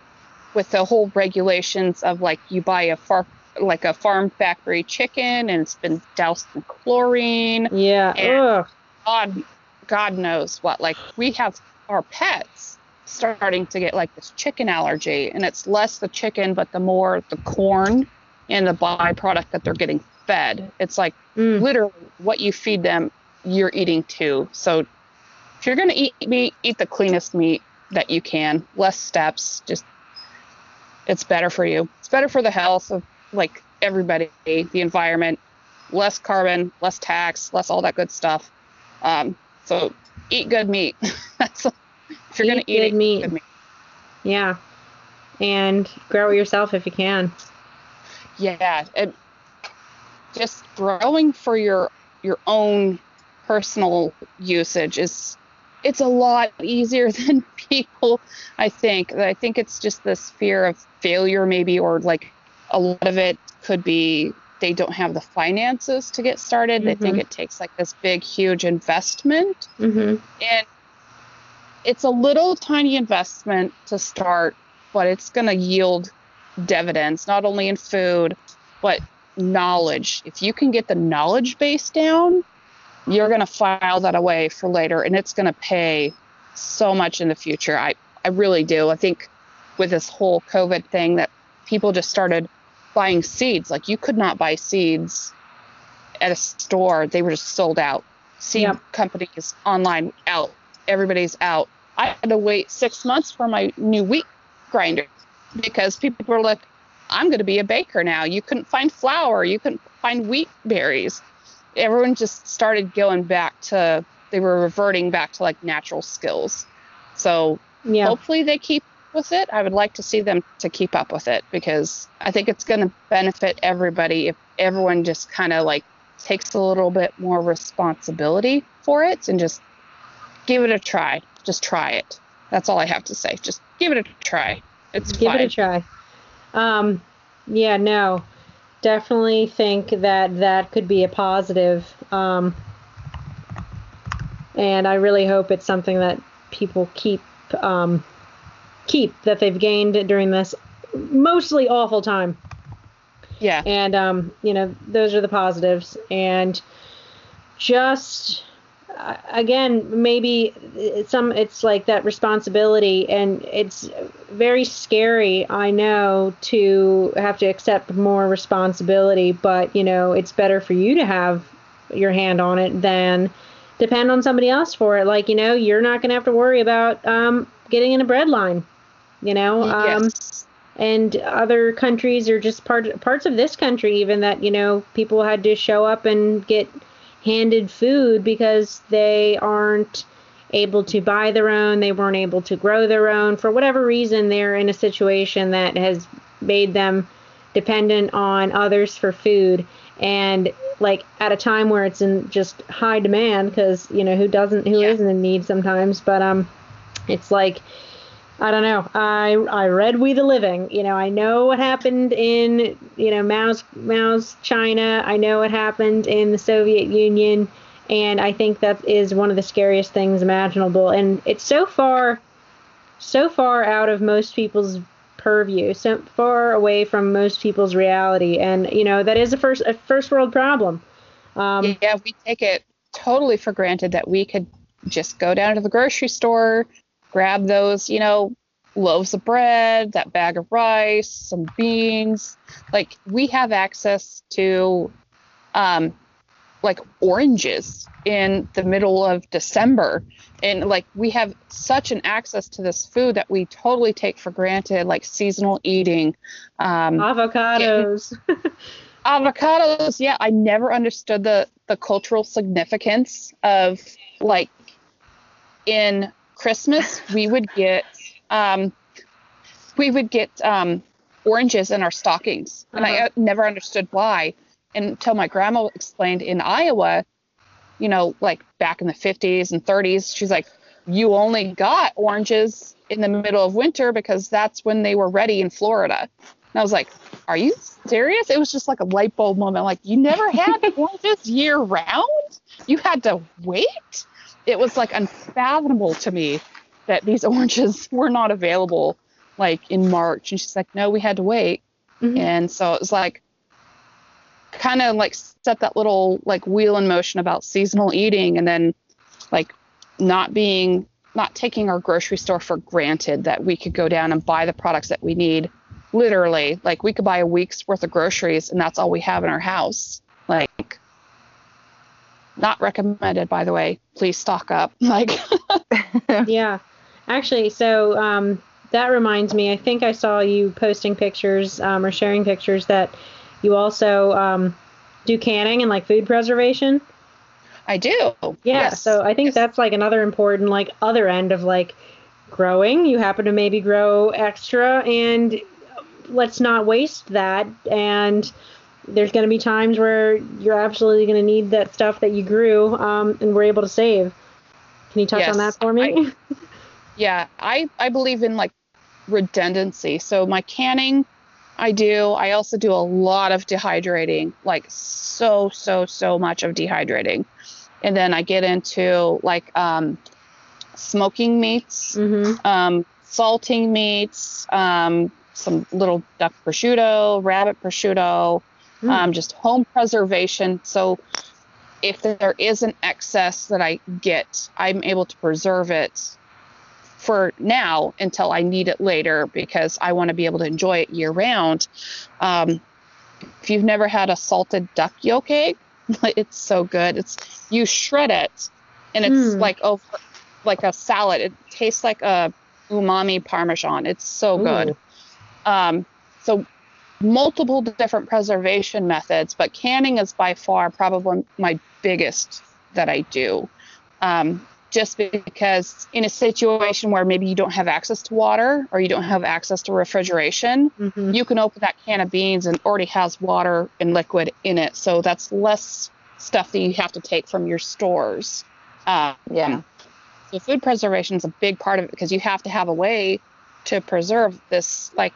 with the whole regulations of like you buy a far like a farm factory chicken and it's been doused in chlorine yeah and god god knows what like we have our pets starting to get like this chicken allergy and it's less the chicken but the more the corn and the byproduct that they're getting fed. It's like mm. literally what you feed them, you're eating too. So if you're going to eat meat, eat the cleanest meat that you can, less steps, just it's better for you. It's better for the health of like everybody, the environment, less carbon, less tax, less all that good stuff. Um, so eat good meat. That's if you're going to eat good, it, meat. good meat. Yeah. And grow it yourself if you can. Yeah. It, just growing for your your own personal usage is it's a lot easier than people I think. I think it's just this fear of failure maybe or like a lot of it could be they don't have the finances to get started. Mm-hmm. They think it takes like this big huge investment. Mm-hmm. And it's a little tiny investment to start, but it's going to yield dividends not only in food but knowledge. If you can get the knowledge base down, you're going to file that away for later and it's going to pay so much in the future. I, I really do. I think with this whole COVID thing that people just started buying seeds. Like you could not buy seeds at a store, they were just sold out. Seed yep. companies online out. Everybody's out. I had to wait six months for my new wheat grinder because people were like, I'm going to be a baker now. You couldn't find flour. You couldn't find wheat berries. Everyone just started going back to, they were reverting back to like natural skills. So yeah. hopefully they keep with it. I would like to see them to keep up with it because I think it's going to benefit everybody if everyone just kind of like takes a little bit more responsibility for it and just give it a try. Just try it. That's all I have to say. Just give it a try. It's give fine. it a try. Um, yeah, no, definitely think that that could be a positive. Um, and I really hope it's something that people keep um, keep that they've gained during this mostly awful time. Yeah. And um, you know, those are the positives. And just again, maybe it's some it's like that responsibility, and it's very scary. I know to have to accept more responsibility, but you know, it's better for you to have your hand on it than depend on somebody else for it. Like you know, you're not going to have to worry about um, getting in a bread line. You know. Um, yes. And other countries are just part parts of this country even that you know people had to show up and get handed food because they aren't able to buy their own, they weren't able to grow their own. For whatever reason, they're in a situation that has made them dependent on others for food. And like at a time where it's in just high demand, because you know who doesn't, who yeah. not in need sometimes. But um, it's like I don't know. I I read We the Living. You know, I know what happened in you know Mao's Mao's China. I know what happened in the Soviet Union, and I think that is one of the scariest things imaginable. And it's so far, so far out of most people's purview, so far away from most people's reality. And you know that is a first a first world problem. Um, yeah, we take it totally for granted that we could just go down to the grocery store, grab those, you know, loaves of bread, that bag of rice, some beans. Like we have access to um like oranges in the middle of December. And like we have such an access to this food that we totally take for granted, like seasonal eating. Um, avocados. avocados, yeah, I never understood the the cultural significance of like in Christmas we would get um we would get um oranges in our stockings and I Uh-huh. uh, never understood why until my grandma explained in Iowa, you know, like back in the 50s and 30s, she's like you only got oranges in the middle of winter because that's when they were ready in Florida. And I was like, are you serious? It was just like a light bulb moment. Like, you never had oranges year round? You had to wait? It was like unfathomable to me that these oranges were not available like in March. And she's like, no, we had to wait. Mhm. And so it was like, kind of like set that little like wheel in motion about seasonal eating and then like not being not taking our grocery store for granted that we could go down and buy the products that we need literally like we could buy a week's worth of groceries and that's all we have in our house not recommended by the way please stock up like yeah. Actually, so um, that reminds me. I think I saw you posting pictures um, or sharing pictures that you also um, do canning and like food preservation. i do Yeah. Yes. So I think Yes. that's like another important like other end of like growing. You happen to maybe grow extra and let's not waste that and there's going to be times where you're absolutely going to need that stuff that you grew um, and were able to save. Can you touch Yes, on that for me? Yeah, I I believe in like redundancy. So my canning, I do. I also do a lot of dehydrating, like so so so much of dehydrating, and then I get into like um, smoking meats, mm-hmm. um, salting meats, um, some little duck prosciutto, rabbit prosciutto, Mm. um, just home preservation. So if there is an excess that I get, I'm able to preserve it for now until I need it later because I want to be able to enjoy it year round. Um, if you've never had a salted duck yolk egg, it's so good. It's you shred it, and it's Mm. like over like a salad. It tastes like a umami parmesan. It's so good. Um, so multiple different preservation methods, but canning is by far probably my biggest that I do. Um, just because in a situation where maybe you don't have access to water or you don't have access to refrigeration, Mhm. you can open that can of beans and already has water and liquid in it. So that's less stuff that you have to take from your stores. Um, Yeah. so food preservation is a big part of it because you have to have a way to preserve this like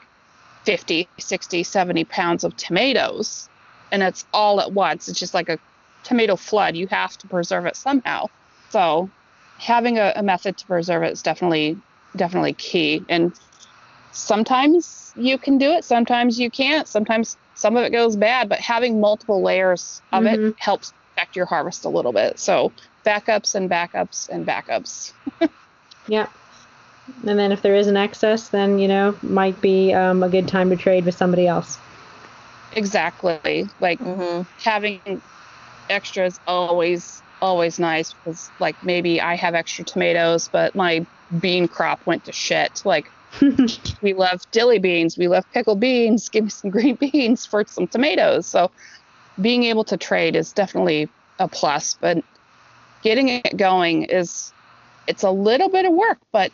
50, 60, 70 pounds of tomatoes. And it's all at once. It's just like a tomato flood. You have to preserve it somehow. So having a, a method to preserve it is definitely definitely key. And sometimes you can do it, sometimes you can't. Sometimes some of it goes bad, but having multiple layers of Mhm. it helps protect your harvest a little bit. So backups and backups and backups. Yeah. And then if there is an excess, then you know might be um, a good time to trade with somebody else. Exactly. Like hmm having extra is always always nice because like maybe I have extra tomatoes, but my bean crop went to shit. Like we love dilly beans, we love pickled beans. Give me some green beans for some tomatoes. So being able to trade is definitely a plus, but getting it going is it's a little bit of work, but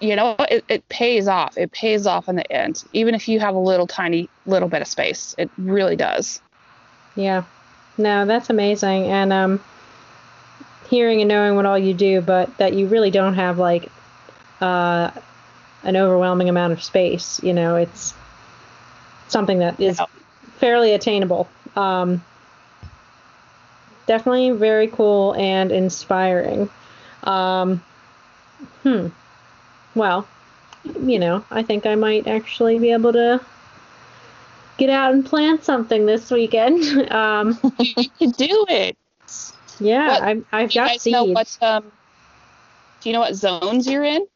you know it, it pays off. It pays off in the end, even if you have a little tiny little bit of space. It really does. Yeah. No, that's amazing. And um hearing and knowing what all you do, but that you really don't have like uh an overwhelming amount of space, you know, it's something that is fairly attainable. Um definitely very cool and inspiring. Um hmm. Well, you know, I think I might actually be able to get out and plant something this weekend. Um, you can do it. Yeah, What- I've, I've got seeds. what um do you know what zones you're in?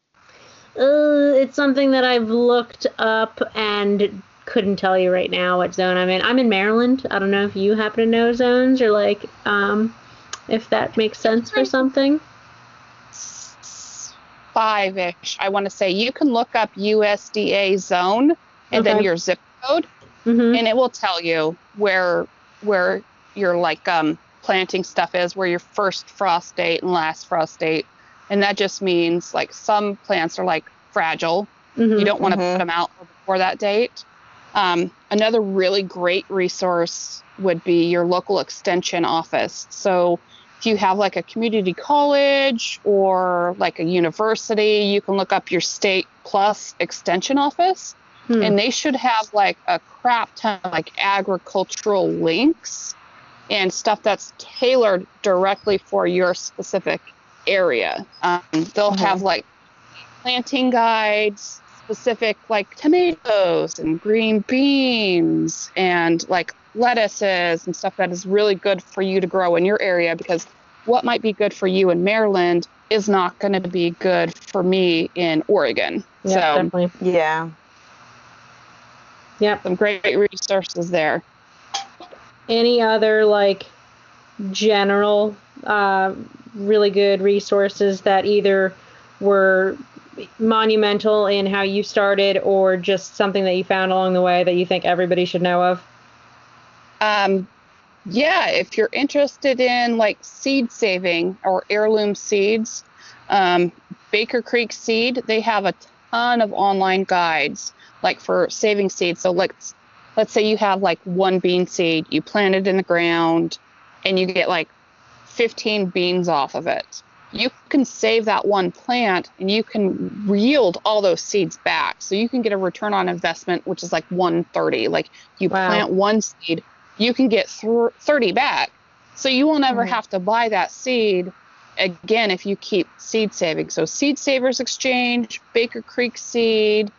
Uh, it's something that I've looked up and couldn't tell you right now what zone I'm in. I'm in Maryland. I don't know if you happen to know zones or like um if that makes sense for something. Five ish, I want to say. You can look up USDA zone and then your zip code Mm-hmm. and it will tell you where where your like um planting stuff is, where your first frost date and last frost date. And that just means like some plants are like fragile. mm-hmm. You don't want to Mhm. put them out before that date. Um, another really great resource would be your local extension office. So if you have like a community college or like a university, you can look up your state plus extension office Hmm. and they should have like a crap ton of like agricultural links and stuff that's tailored directly for your specific area. Um, they'll Mhm. have like planting guides, specific like tomatoes and green beans and like lettuces and stuff that is really good for you to grow in your area because what might be good for you in Maryland is not going to be good for me in Oregon. yeah, so definitely. Yeah. Yep. some great resources there. Any other like general uh, really good resources that either were monumental in how you started or just something that you found along the way that you think everybody should know of? Um, yeah, if you're interested in like seed saving or heirloom seeds, um, Baker Creek Seed, they have a ton of online guides like for saving seeds. So let's let's say you have like one bean seed, you plant it in the ground, and you get like 15 beans off of it. You can save that one plant and you can yield all those seeds back. So you can get a return on investment, which is like 130. Like you Wow. plant one seed, you can get thr 30 back. So you will never Mhm. have to buy that seed again if you keep seed saving. So Seed Savers Exchange, Baker Creek Seed,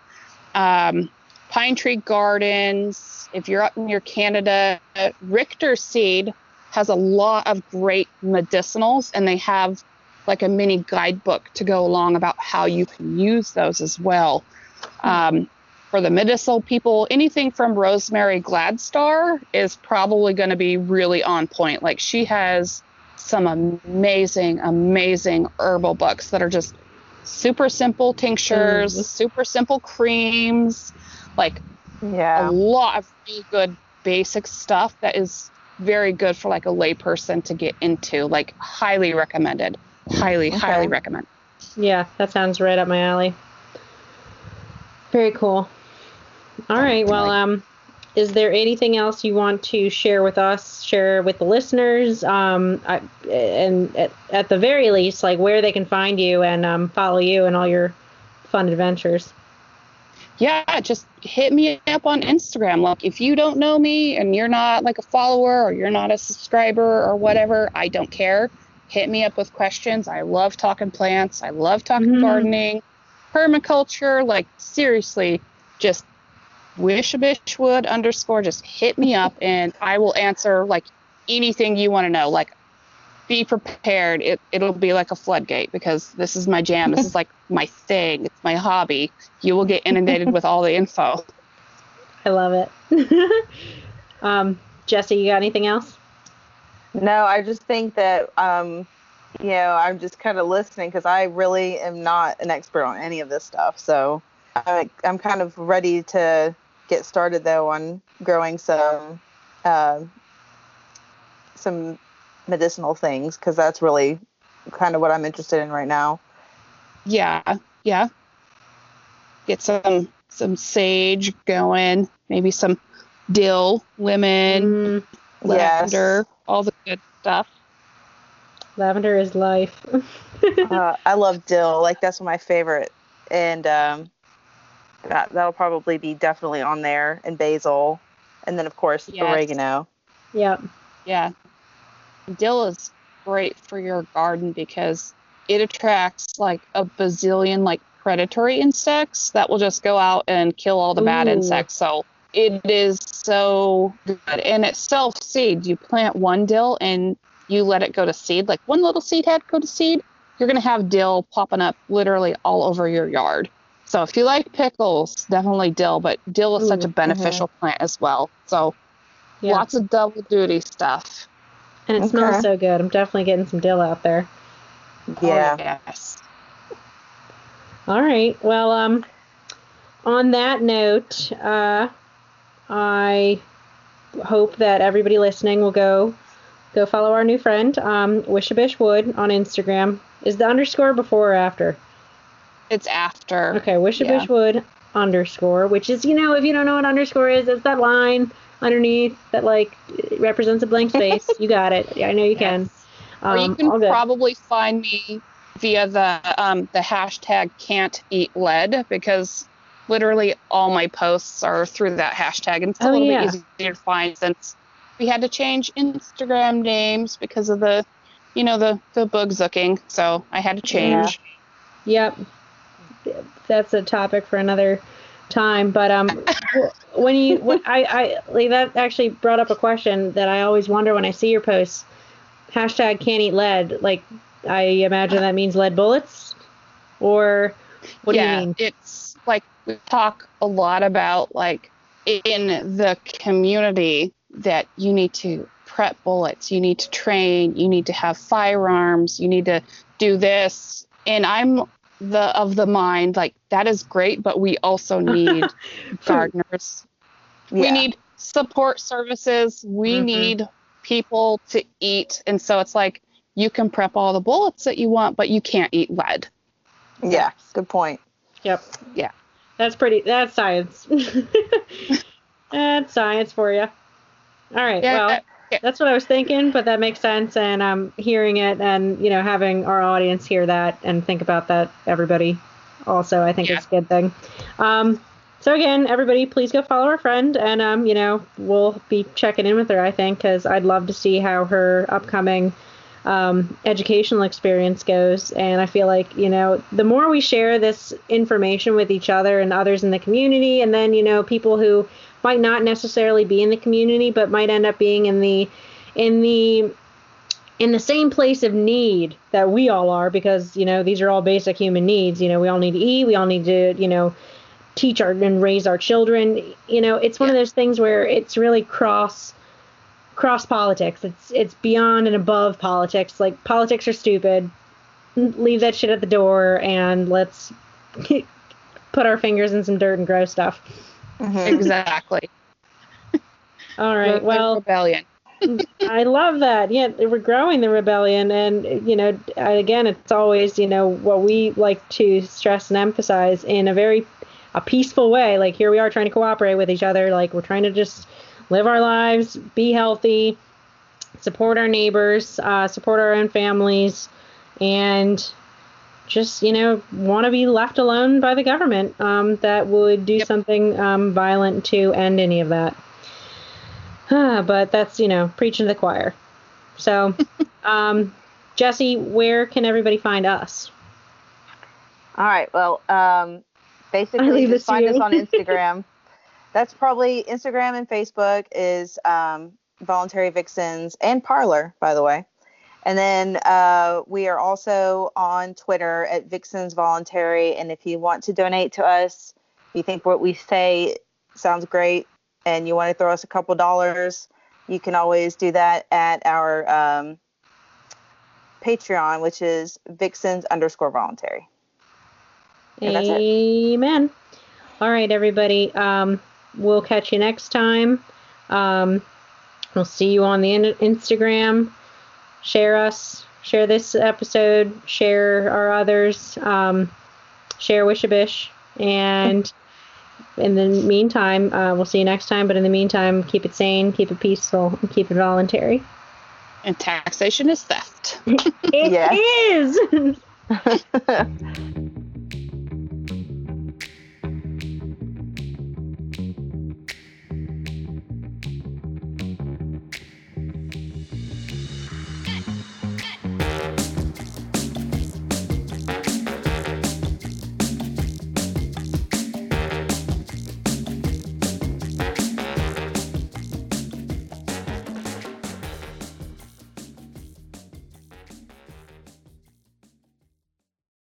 um, Pine Tree Gardens. If you're up near Canada, Richter Seed has a lot of great medicinals, and they have like a mini guidebook to go along about how you can use those as well. Um, for the medicinal people, anything from Rosemary Gladstar is probably going to be really on point. Like she has some amazing, amazing herbal books that are just super simple tinctures, Mhm. super simple creams, like Yeah. a lot of really good basic stuff that is very good for like a layperson to get into. Like highly recommended. Highly, Okay. highly recommend. Yeah, that sounds right up my alley. Very cool. All right. Well, um, is there anything else you want to share with us, share with the listeners, um, I, and at, at the very least, like where they can find you and um, follow you and all your fun adventures? yeah, just hit me up on Instagram. Like, if you don't know me and you're not like a follower or you're not a subscriber or whatever, I don't care. Hit me up with questions. I love talking plants. I love talking Mhm. gardening, permaculture. Like, seriously, just wish a bitch would underscore. Just hit me up and I will answer like anything you want to know. Like, be prepared. It, it'll be like a floodgate because this is my jam. This is like my thing. It's my hobby. You will get inundated with all the info. I love it. um, Jesse, you got anything else? No, I just think that um, you know, I'm just kind of listening because I really am not an expert on any of this stuff. So I'm, I'm kind of ready to get started though on growing some uh, some medicinal things because that's really kind of what I'm interested in right now. Yeah, yeah. Get some some sage going, maybe some dill, lemon, Mm, lavender, all the good stuff. lavender is life. uh, I love dill. Like that's my favorite, and um, that that'll probably be definitely on there, and basil, and then of course Yes. oregano. yep. Yeah. Dill is great for your garden because it attracts like a bazillion like predatory insects that will just go out and kill all the bad Ooh. insects. So it is so good. And it self seeds. You plant one dill and you let it go to seed, like one little seed head go to seed, you're going to have dill popping up literally all over your yard. So if you like pickles, definitely dill, but dill is such a Ooh, beneficial plant as well. So Yeah. lots of double duty stuff. and it smells so good. I'm definitely getting some dill out there. Yeah. Oh, yes. All right. Well, um, on that note, uh, I hope that everybody listening will go go follow our new friend, um, Wishabish Wood on Instagram. Is the underscore before or after? It's after. Okay, Wishabish Yeah. Wood underscore, which is you know if you don't know what underscore is, it's that line underneath that like represents a blank space. you got it. Yeah, I know you can. or you Um, can probably find me via the um, the hashtag can't eat lead because literally all my posts are through that hashtag and it's a Oh, little yeah. bit easier to find since we had to change Instagram names because of the you know the the bug zooking so I had to change Yep. That's a topic for another time. But um, when you, when I, I, like that actually brought up a question that I always wonder when I see your posts. Hashtag can't eat lead. Like, I imagine that means lead bullets, or what yeah, do you mean? it's like we talk a lot about like in the community that you need to prep bullets, you need to train, you need to have firearms, you need to do this. And I'm the of the mind like that is great, but we also need gardeners. We need support services. We Mhm. need people to eat. And so it's like you can prep all the bullets that you want, but you can't eat lead. Yeah. Good point. Yep. Yeah. That's pretty. That's science. that's science for you. All right. Yeah, well, yeah. that's what I was thinking, but that makes sense, and I'm hearing it, and you know, having our audience hear that and think about that, everybody, also, I think Yeah. is a good thing. Um, so again, everybody, please go follow our friend, and um, you know, we'll be checking in with her, I think, because I'd love to see how her upcoming um, educational experience goes. And I feel like, you know, the more we share this information with each other and others in the community, and then, you know, people who might not necessarily be in the community, but might end up being in the, in the, in the same place of need that we all are, because, you know, these are all basic human needs. You know, we all need to eat, we all need to, you know, teach our and raise our children. You know, it's one of those things where it's really cross cross politics. It's it's beyond and above politics. Like politics are stupid. Leave that shit at the door and let's put our fingers in some dirt and grow stuff. Mhm. Exactly. All right. Red Well, rebellion. I love that. Yeah, we're growing the rebellion, and you know, again, it's always you know what we like to stress and emphasize in a very a peaceful way. Like here we are trying to cooperate with each other. Like we're trying to just live our lives, be healthy, support our neighbors, uh, support our own families, and just you know want to be left alone by the government um, that would do Yep. something um, violent to end any of that. Ah, but that's you know preaching to the choir. So, um, Jesse, where can everybody find us? All right. Well, um, basically, just find us on Instagram. That's probably Instagram and Facebook is um, Voluntary Vixens and Parler, by the way. And then uh, we are also on Twitter at Vixens Voluntary. And if you want to donate to us, you think what we say sounds great, and you want to throw us a couple dollars, you can always do that at our um, Patreon, which is Vixens underscore voluntary. Amen. All right, everybody. Um, we'll catch you next time. Um, we'll see you on the in- Instagram. Share us. Share this episode. Share our others. Um, share Wishabish. And in the meantime, uh, we'll see you next time. But in the meantime, keep it sane, keep it peaceful, and keep it voluntary. And taxation is theft. It Yeah. is. All